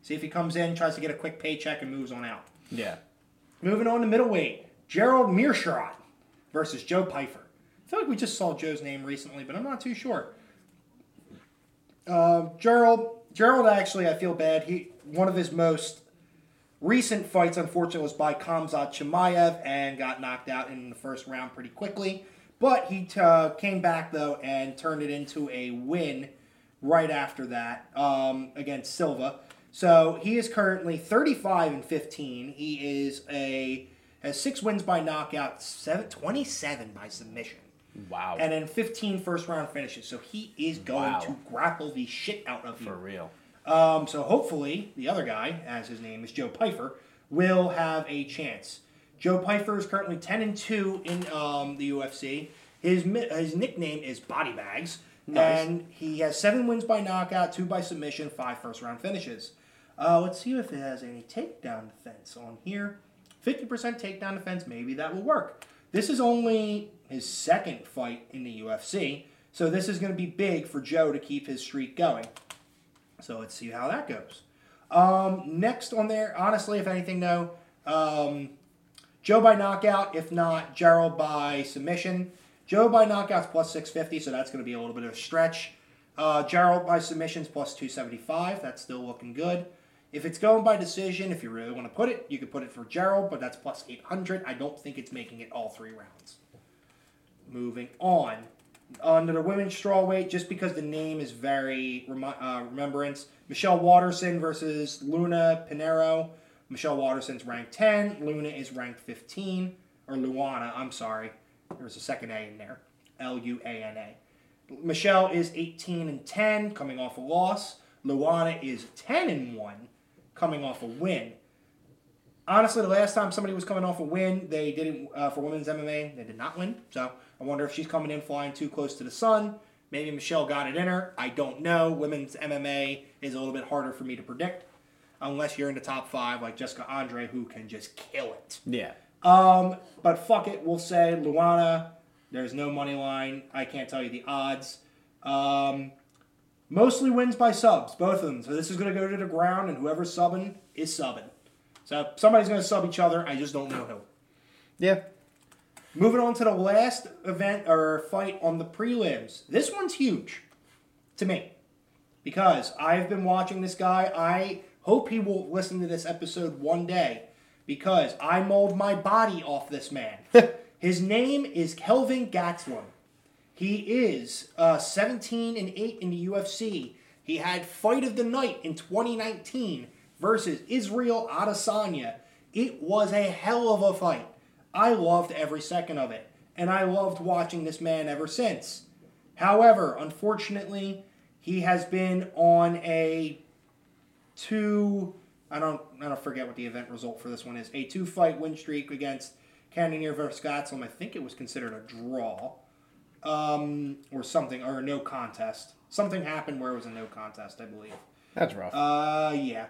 See if he comes in, tries to get a quick paycheck, and moves on out. Yeah. Moving on to middleweight, Gerald Meerschaert versus Joe Pyfer. I feel like we just saw Joe's name recently, but I'm not too sure. Uh, Gerald, Gerald actually, I feel bad. He one of his most recent fights, unfortunately, was by Khamzat Chimaev and got knocked out in the first round pretty quickly. But he uh, came back though and turned it into a win right after that um, against Silva. So he is currently 35 and 15. He is a has six wins by knockout, seven, 27 by submission, Wow. and then 15 first round finishes. So he is going Wow. to grapple the shit out of you. For real. Um, so hopefully the other guy, as his name is Joe Pyfer, will have a chance. Joe Pyfer is currently 10 and 2 in um, the UFC. His his nickname is Body Bags, Nice. and he has seven wins by knockout, two by submission, five first round finishes. Uh, let's see if it has any takedown defense on here. 50% takedown defense, maybe that will work. This is only his second fight in the UFC, so this is going to be big for Joe to keep his streak going. So let's see how that goes. Um, next on there, honestly, if anything, though, um, Joe by knockout. If not, Gerald by submission. Joe by knockout's plus 650, so that's going to be a little bit of a stretch. Uh, Gerald by submission's plus 275. That's still looking good. If it's going by decision, if you really want to put it, you could put it for Gerald, but that's plus 800. I don't think it's making it all three rounds. Moving on. Under the women's strawweight, just because the name is very uh, remembrance, Michelle Waterson versus Luna Pinheiro. Michelle Waterson's ranked 10. Luna is ranked 15. Or Luana, I'm sorry. There's a second A in there. L U A N A. Michelle is 18 and 10, coming off a loss. Luana is 10 and 1, coming off a win. Honestly, the last time somebody was coming off a win, they didn't uh, for women's MMA. They did not win. So I wonder if she's coming in flying too close to the sun. Maybe Michelle got it in her. I don't know. Women's MMA is a little bit harder for me to predict, unless you're in the top five like Jessica Andrade, who can just kill it. Yeah. Um, but fuck it, we'll say Luana. There's no money line. I can't tell you the odds. Um, mostly wins by subs, both of them. So this is going to go to the ground, and whoever's subbing is subbing. So somebody's going to sub each other. I just don't know who. Yeah. Moving on to the last event or fight on the prelims. This one's huge to me because I've been watching this guy. I hope he will listen to this episode one day because I mold my body off this man. His name is Kelvin Gastelum. He is uh, 17 and 8 in the UFC. He had fight of the night in 2019 versus Israel Adesanya. It was a hell of a fight. I loved every second of it, and I loved watching this man ever since. However, unfortunately, he has been on a two. I don't. I don't forget what the event result for this one is. A two fight win streak against Cannonier versus Gastelum. I think it was considered a draw, um, or something, or a no contest. Something happened where it was a no contest, I believe. That's rough. Uh, yeah.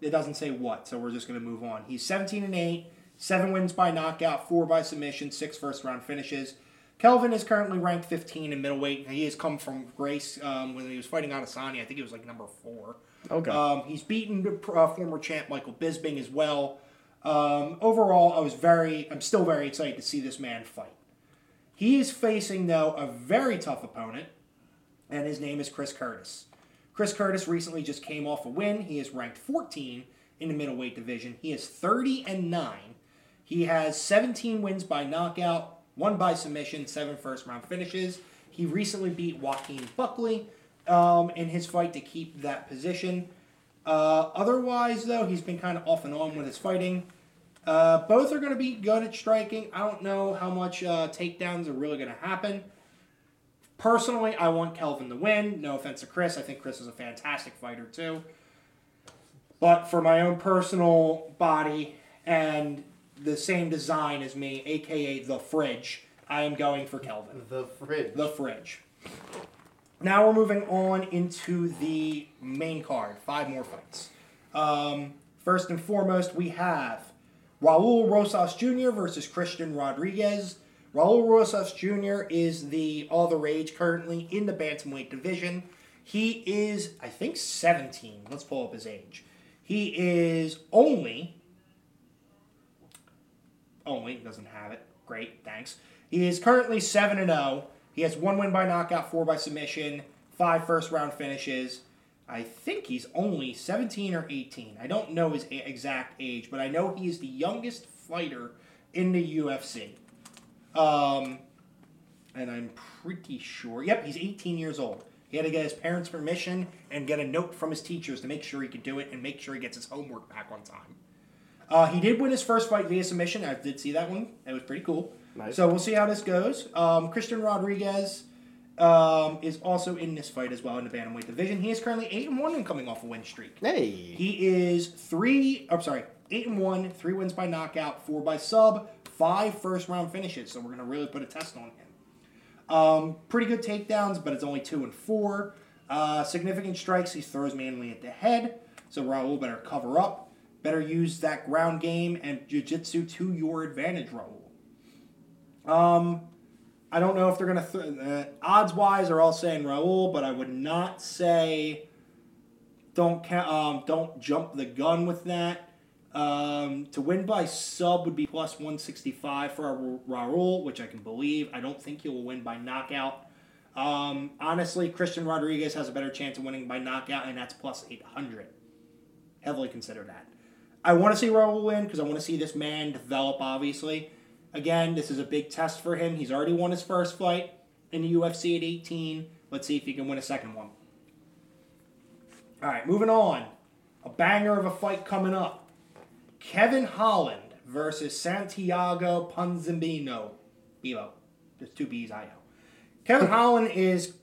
It doesn't say what, so we're just going to move on. He's 17 and 8, 7 wins by knockout, 4 by submission, six first round finishes. Kelvin is currently ranked 15 in middleweight. He has come from grace um, when he was fighting Adesanya. I think he was like number 4. Okay. Um, he's beaten uh, former champ Michael Bisping as well. Um, overall, I was very, I'm still very excited to see this man fight. He is facing, though, a very tough opponent, and his name is Chris Curtis. Chris Curtis recently just came off a win. He is ranked 14 in the middleweight division. He is 30 and 9. He has 17 wins by knockout, one by submission, seven first round finishes. He recently beat Joaquin Buckley um, in his fight to keep that position. Uh, otherwise, though, he's been kind of off and on with his fighting. Uh, both are going to be good at striking. I don't know how much uh, takedowns are really going to happen. Personally, I want Kelvin to win. No offense to Chris. I think Chris is a fantastic fighter, too. But for my own personal body and the same design as me, aka the fridge, I am going for Kelvin. the fridge. The fridge. Now we're moving on into the main card. Five more fights. Um, first and foremost, we have Raul Rosas Jr. versus Christian Rodriguez. Raul Rosas Jr. is the all the rage currently in the bantamweight division. He is, I think, 17. Let's pull up his age. He is only only doesn't have it. Great, thanks. He is currently seven and zero. He has one win by knockout, four by submission, five first round finishes. I think he's only 17 or 18. I don't know his exact age, but I know he is the youngest fighter in the UFC. Um, and I'm pretty sure. Yep, he's 18 years old. He had to get his parents' permission and get a note from his teachers to make sure he could do it and make sure he gets his homework back on time. Uh, he did win his first fight via submission. I did see that one. It was pretty cool. Nice. So we'll see how this goes. Um, Christian Rodriguez um, is also in this fight as well in the bantamweight division. He is currently eight and one and coming off a win streak. Hey. He is three. I'm sorry, eight and one, three wins by knockout, four by sub, five first round finishes. So we're gonna really put a test on him. Um, pretty good takedowns, but it's only two and four. Uh, significant strikes. He throws mainly at the head. So Raul better cover up. Better use that ground game and jiu-jitsu to your advantage, Raul. Um, I don't know if they're gonna th- uh, odds wise are all saying Raul, but I would not say don't ca- um, don't jump the gun with that. Um, to win by sub would be plus 165 for Ra- Raul, which I can believe. I don't think he will win by knockout. Um, honestly, Christian Rodriguez has a better chance of winning by knockout, and that's plus 800. Heavily consider that. I want to see Raul win because I want to see this man develop, obviously. Again, this is a big test for him. He's already won his first fight in the UFC at 18. Let's see if he can win a second one. All right, moving on. A banger of a fight coming up. Kevin Holland versus Santiago Ponzinibbio. Bebo. There's two B's I know. Kevin Holland is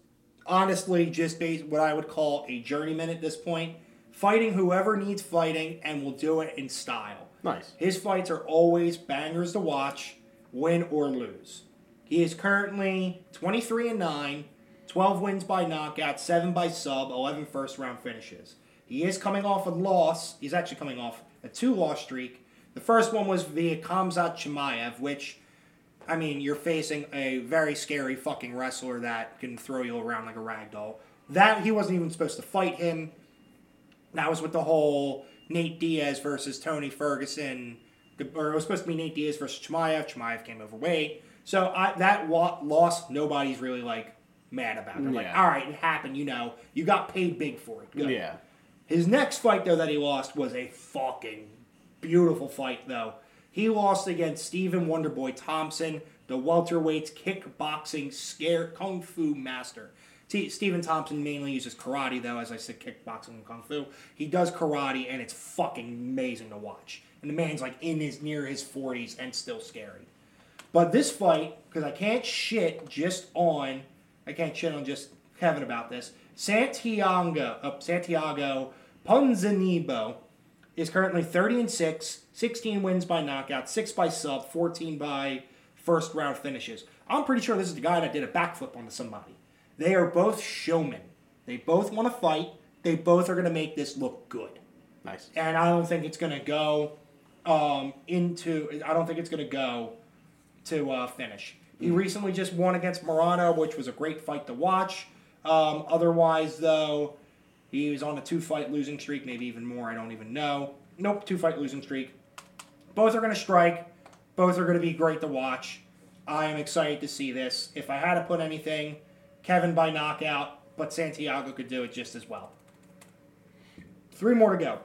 honestly just based what I would call a journeyman at this point, fighting whoever needs fighting and will do it in style. Nice. His fights are always bangers to watch, win or lose. He is currently 23 and 9, 12 wins by knockout, 7 by sub, 11 first round finishes. He is coming off a loss. He's actually coming off a two loss streak. The first one was via Khamzat Chimaev, which, I mean, you're facing a very scary fucking wrestler that can throw you around like a rag doll. That he wasn't even supposed to fight him. That was with the whole Nate Diaz versus Tony Ferguson, or it was supposed to be Nate Diaz versus Chimaev. Chimaev came overweight, so I, that wa- loss, nobody's really like mad about. They're like, all right, it happened. You know, you got paid big for it. Good. Yeah. His next fight, though, that he lost was a fucking beautiful fight, though. He lost against Stephen Wonderboy Thompson, the welterweight's kickboxing scare kung fu master. See, Stephen Thompson mainly uses karate, though, as I said, kickboxing and kung fu. He does karate, and it's fucking amazing to watch. And the man's like in his near his 40s and still scary. But this fight, because I can't shit just on, I can't shit on just Kevin about this. Santiago, uh, Santiago Ponzinibbio is currently 30 and 6, 16 wins by knockout, 6 by sub, 14 by first round finishes. I'm pretty sure this is the guy that did a backflip onto somebody. They are both showmen. They both want to fight. They both are going to make this look good Nice. and I don't think it's going to go um, into. I don't think it's going to go to uh, finish. He recently just won against Morono, which was a great fight to watch. Um, otherwise, though, he was on a two-fight losing streak, maybe even more. I don't even know. Nope, two-fight losing streak. Both are going to strike. Both are going to be great to watch. I am excited to see this. If I had to put anything, Kevin by knockout, but Santiago could do it just as well. Three more to go.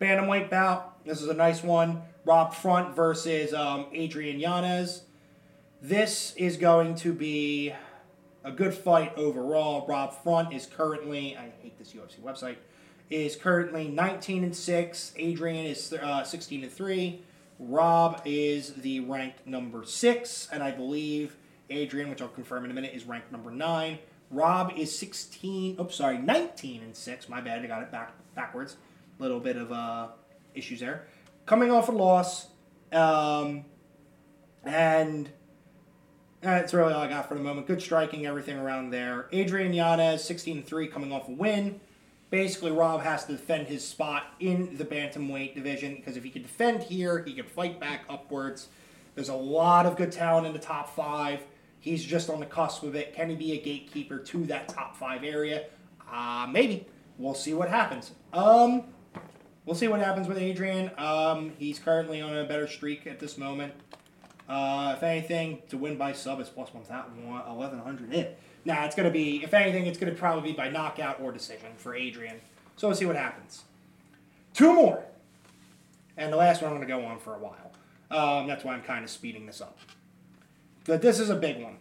Bantamweight bout. This is a nice one. Rob Font versus um, Adrian Yanez. This is going to be a good fight overall. Rob Font is currently, I hate this UFC website, is currently 19 and 6. Adrian is uh, 16 and 3. Rob is the ranked number 6, and I believe Adrian, which I'll confirm in a minute, is ranked number 9. Rob is 16, oops, sorry, 19 and 6. My bad, I got it back backwards. A Little bit of uh, issues there. Coming off a loss, um, and that's really all I got for the moment. Good striking, everything around there. Adrian Yanez, 16 3, coming off a win. Basically, Rob has to defend his spot in the bantamweight division because if he can defend here, he can fight back upwards. There's a lot of good talent in the top five. He's just on the cusp of it. Can he be a gatekeeper to that top five area? Uh, maybe. We'll see what happens. Um, we'll see what happens with Adrian. Um, he's currently on a better streak at this moment. Uh, if anything, to win by sub is plus one 1,100 hit. Nah, it's going to be, if anything, it's going to probably be by knockout or decision for Adrian. So we'll see what happens. Two more. And the last one I'm going to go on for a while. Um, that's why I'm kind of speeding this up. But this is a big one.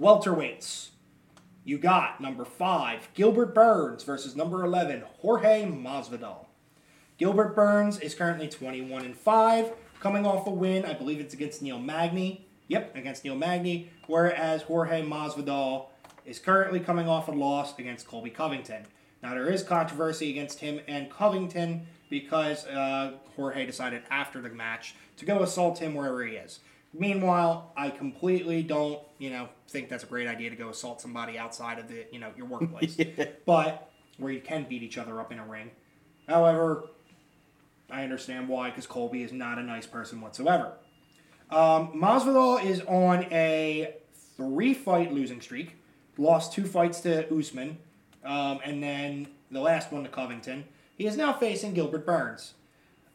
Welterweights. You got number five, Gilbert Burns versus number 11, Jorge Masvidal. Gilbert Burns is currently 21 and 5, coming off a win. I believe it's against Neil Magny. Yep, against Neil Magny. Whereas Jorge Masvidal is currently coming off a loss against Colby Covington. Now, there is controversy against him and Covington because uh, Jorge decided after the match to go assault him wherever he is. Meanwhile, I completely don't, you know, think that's a great idea to go assault somebody outside of the, you know, your workplace. But where you can beat each other up in a ring. However, I understand why, because Colby is not a nice person whatsoever. Um, Masvidal is on a three-fight losing streak. Lost two fights to Usman, um, and then the last one to Covington. He is now facing Gilbert Burns.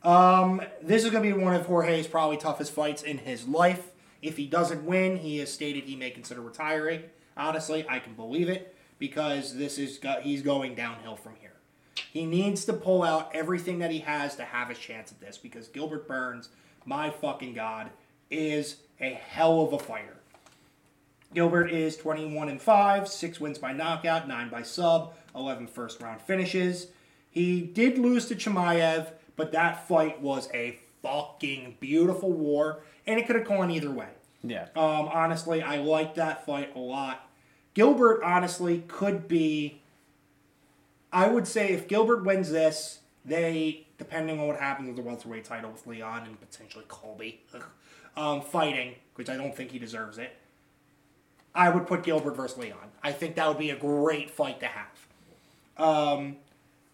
Um, this is going to be one of Jorge's probably toughest fights in his life. If he doesn't win, he has stated he may consider retiring. Honestly, I can believe it because this is he's going downhill from here. He needs to pull out everything that he has to have a chance at this because Gilbert Burns, my fucking god, is a hell of a fighter. Gilbert is 21 and 5, 6 wins by knockout, 9 by sub, 11 first round finishes. He did lose to Chimaev, but that fight was a fucking beautiful war, and it could have gone either way. Yeah. Um, honestly, I like that fight a lot. Gilbert, honestly, could be. I would say if Gilbert wins this, they, depending on what happens with the welterweight title with Leon and potentially Colby um, fighting, which I don't think he deserves it, I would put Gilbert versus Leon. I think that would be a great fight to have. Um,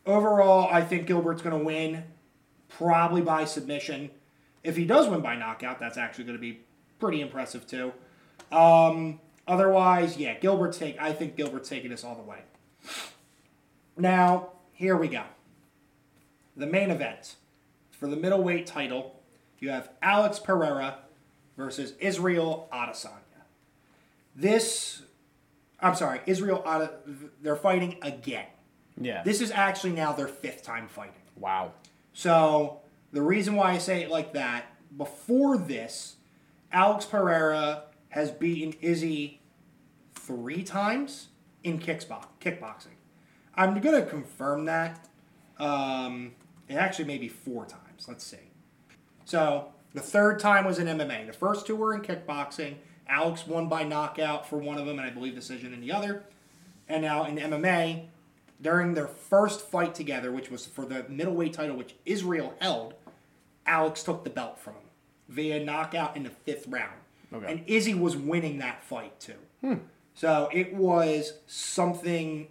overall, I think Gilbert's going to win, probably by submission. If he does win by knockout, that's actually going to be pretty impressive too. Um, otherwise, yeah, Gilbert's take. I think Gilbert's taking this all the way. Now, here we go. The main event for the middleweight title, you have Alex Pereira versus Israel Adesanya. This, I'm sorry, Israel Ade, they're fighting again. Yeah. This is actually now their fifth time fighting. wow. So the reason why I say it like that, before this, Alex Pereira has beaten Izzy three times in kickbox, kickboxing. I'm gonna confirm that. Um, it actually may be four times. Let's see. So the third time was in MMA. The first two were in kickboxing. Alex won by knockout for one of them, and I believe decision in the other. And now in MMA, during their first fight together, which was for the middleweight title, which Israel held, Alex took the belt from him via knockout in the fifth round. Okay. And Izzy was winning that fight too. Hmm. So it was something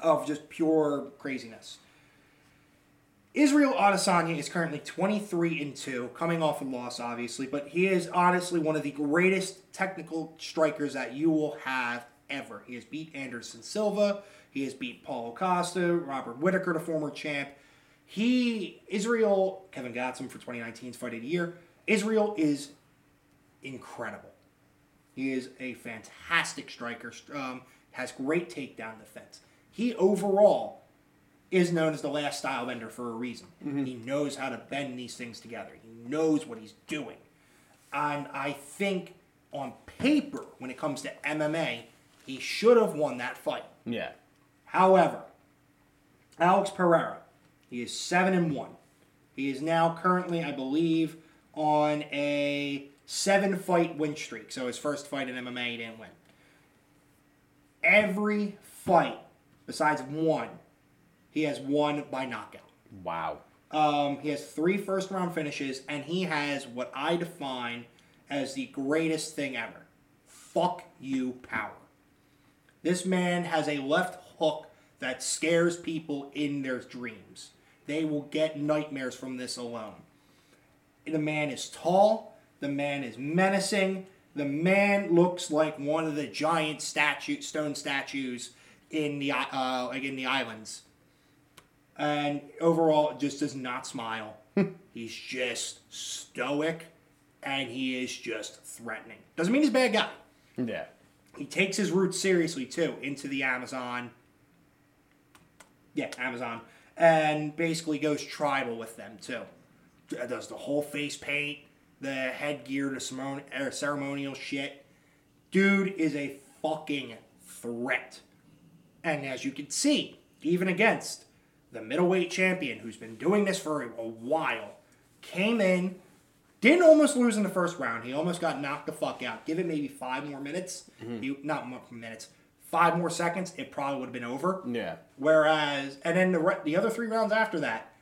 of just pure craziness. Israel Adesanya is currently 23 and 2, coming off a loss, obviously, but he is honestly one of the greatest technical strikers that you will have ever. He has beat Anderson Silva, he has beat Paulo Costa, Robert Whitaker, the former champ. He, Israel, Kevin Gatson for 2019's Fight of the Year. Israel is incredible. He is a fantastic striker, um, has great takedown defense. He overall is known as the last style bender for a reason. He knows how to bend these things together. He knows what he's doing. And I think on paper, when it comes to MMA, he should have won that fight. Yeah. However, Alex Pereira, he is seven and one. He is now currently, I believe, on a seven fight win streak. So his first fight in MMA, he didn't win. Every fight, besides one, he has won by knockout. Wow. Um, he has three first round finishes, and he has what I define as the greatest thing ever fuck you power. This man has a left hook that scares people in their dreams. They will get nightmares from this alone. The man is tall, the man is menacing, the man looks like one of the giant statue stone statues in the uh, like in the islands and overall just does not smile. he's just stoic and he is just threatening. Doesn't mean he's a bad guy. Yeah. He takes his roots seriously too into the Amazon. Yeah, Amazon. And basically goes tribal with them too. Does the whole face paint, the headgear, the er, ceremonial shit. Dude is a fucking threat. And as you can see, even against the middleweight champion who's been doing this for a while, came in, didn't almost lose in the first round. He almost got knocked the fuck out. Give it maybe five more minutes, he, not more minutes, five more seconds, it probably would have been over. Yeah. Whereas, and then the re- the other three rounds after that,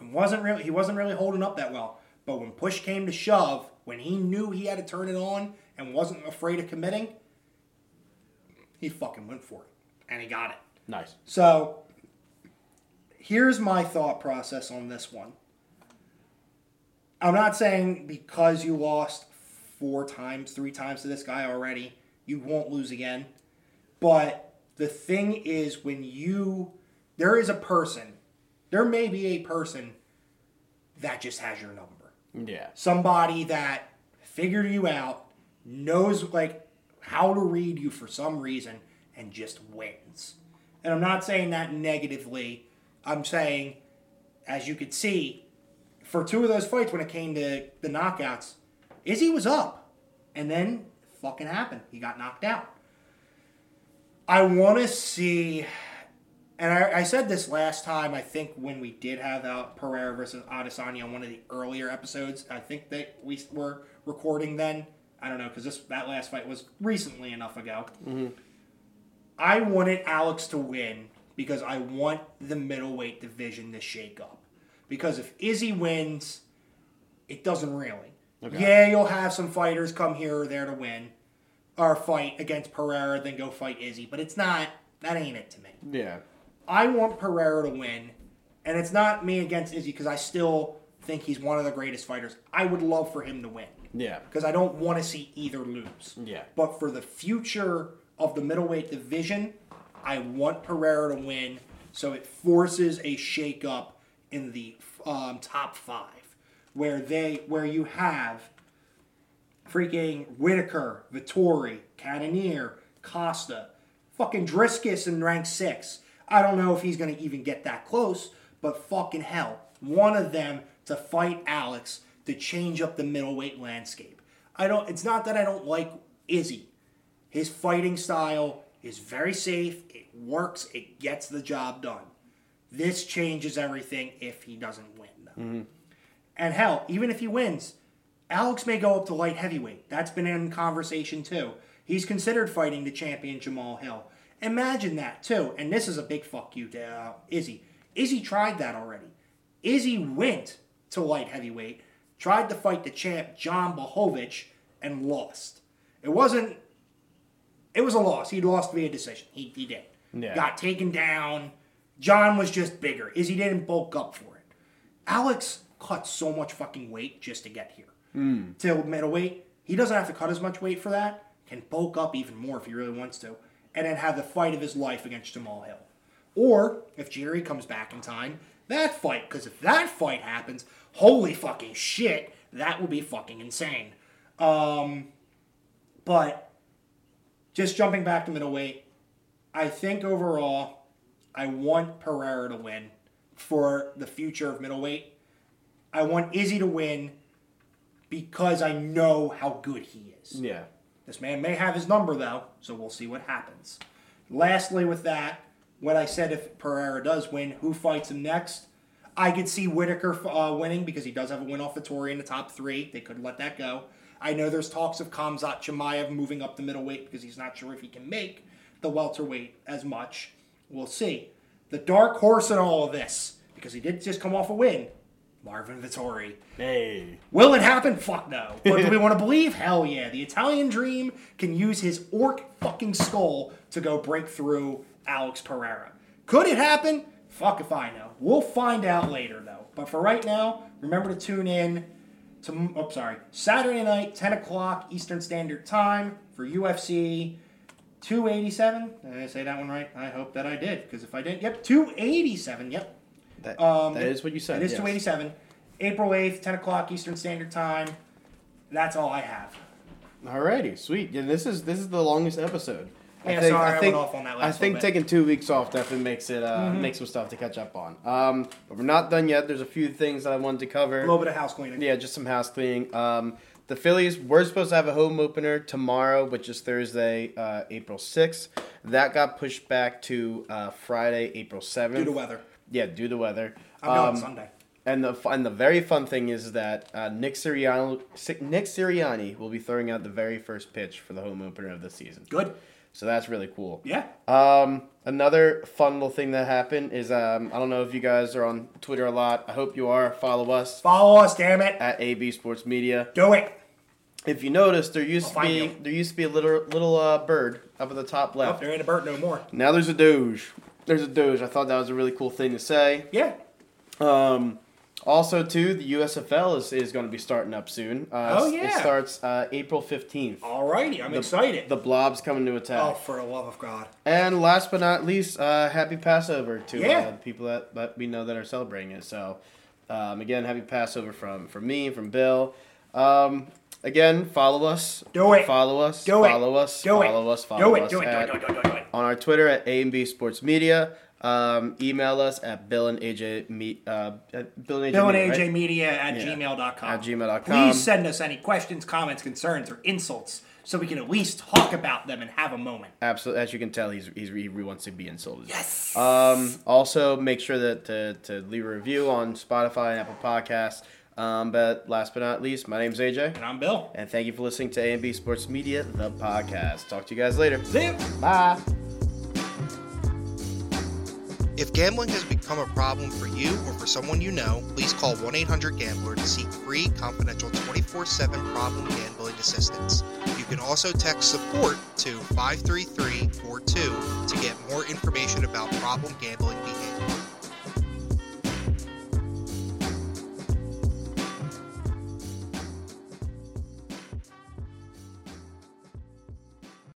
wasn't really he wasn't really holding up that well. But when push came to shove, when he knew he had to turn it on and wasn't afraid of committing, he fucking went for it and he got it. Nice. So here's my thought process on this one. I'm not saying because you lost four times, three times to this guy already, you won't lose again. But the thing is, when you, there is a person, there may be a person that just has your number Yeah. somebody that figured you out, knows like how to read you for some reason, and just wins. And I'm not saying that negatively. I'm saying, as you could see, for two of those fights when it came to the knockouts, Izzy was up, and then fucking happened. He got knocked out. I want to see, and I, I said this last time. I think when we did have out Pereira versus Adesanya on one of the earlier episodes. I think that we were recording then. I don't know because this that last fight was recently enough ago. Mm-hmm. I wanted Alex to win because I want the middleweight division to shake up. Because if Izzy wins, it doesn't really. Okay. Yeah, you'll have some fighters come here or there to win, or fight against Pereira, then go fight Izzy. But it's not. That ain't it to me. Yeah. I want Pereira to win, and it's not me against Izzy because I still think he's one of the greatest fighters. I would love for him to win Yeah. because I don't want to see either lose. Yeah. But for the future of the middleweight division, I want Pereira to win, so it forces a shakeup in the um, top five, where they where you have freaking Whitaker, Vettori, Cannonier, Costa, fucking Dricus in rank six. I don't know if he's gonna even get that close, but fucking hell, one of them to fight Alex to change up the middleweight landscape. I don't. It's not that I don't like Izzy. His fighting style is very safe. It works. It gets the job done. This changes everything if he doesn't win, though. Mm-hmm. And hell, even if he wins, Alex may go up to light heavyweight. That's been in conversation too. He's considered fighting the champion Jamahal Hill. Imagine that too. And this is a big fuck you to uh, Izzy. Izzy tried that already. Izzy went to light heavyweight, tried to fight the champ John Blachowicz, and lost. It wasn't. It was a loss. He lost via decision. He, he did. Yeah. Got taken down. John was just bigger. Izzy didn't bulk up for it. Alex cut so much fucking weight just to get here. To middleweight. He doesn't have to cut as much weight for that. Can bulk up even more if he really wants to. And then have the fight of his life against Jamahal Hill. Or, if Jerry comes back in time, that fight. Because if that fight happens, holy fucking shit, that would be fucking insane. Um, but, just jumping back to middleweight, I think overall, I want Pereira to win for the future of middleweight. I want Izzy to win because I know how good he is. Yeah. This man may have his number though, so we'll see what happens. Lastly, with that, what I said if Pereira does win, who fights him next? I could see Whitaker uh, winning because he does have a win off Vettori in the top three. They could let that go. I know there's talks of Khamzat Chimaev moving up the middleweight because he's not sure if he can make the welterweight as much. We'll see. The dark horse in all of this, because he did just come off a win, Marvin Vettori. Hey. Will it happen? Fuck no. But do we want to believe? Hell yeah. The Italian dream can use his orc fucking skull to go break through Alex Pereira. Could it happen? Fuck if I know. We'll find out later though. But for right now, remember to tune in to oh sorry Saturday night, 10 o'clock Eastern Standard Time for UFC 287. Did I say that one right? I hope that I did because if I didn't, yep, 287. Yep. That, Um, that is what you said. It is yes. 287. April 8th, 10 o'clock Eastern Standard Time. That's all I have. Alrighty, sweet. Yeah, this is this is the longest episode. Yeah, sorry, I went off on that I think taking two weeks off definitely makes it uh, makes some stuff to catch up on. Um, but we're not done yet. There's a few things that I wanted to cover. A little bit of house cleaning. Yeah, just some house cleaning. Um, the Phillies were supposed to have a home opener tomorrow, which is Thursday, uh, April 6th. That got pushed back to uh, Friday, April 7th. Due to weather. Yeah, due to weather. I'm going Um, Sunday. and the and the very fun thing is that uh, Nick Sirianni Nick Sirianni will be throwing out the very first pitch for the home opener of the season. Good. So that's really cool. Yeah. Um, another fun little thing that happened is um, I don't know if you guys are on Twitter a lot. I hope you are. Follow us Follow us, damn it. at AB Sports Media. Do it. If you notice, there used I'll to be you. there used to be a little little uh, bird up at the top Oh, left. there ain't a bird no more. Now there's a doge. There's a doge. I thought that was a really cool thing to say. Yeah. Um, also, too, the USFL is, is going to be starting up soon. Uh, Oh, It starts uh, April 15th. Alrighty, I'm excited. The blob's coming to attack. oh, for the love of God. And last but not least, uh, happy Passover to Yeah. uh, the people that, that we know that are celebrating it. So, um, again, happy Passover from, from me, from Bill. Um, again, follow us. Do it. Follow us. Do it. follow us. Do it. follow us. Follow do it. us. Do it. Do it. Do it. Do it. On our Twitter at A and B Sports Media. Um, email us at Bill and AJ me uh, at Bill and AJ, Bill and Media, AJ right? Media at Yeah. gmail.com. At gmail.com. Please send us any questions, comments, concerns, or insults so we can at least talk about them and have a moment. Absolutely, as you can tell, he's, he's he wants to be insulted. Yes. Um, also, make sure that to, to leave a review on Spotify and Apple Podcasts. Um, but last but not least, my name's AJ, And I'm Bill. and thank you for listening to A and B Sports Media, the podcast. Talk to you guys later. See ya. Bye. If gambling has become a problem for you or for someone you know, please call 1 800 Gambler to seek free, confidential 24 7 problem gambling assistance. You can also text support to 53342 to get more information about problem gambling behavior.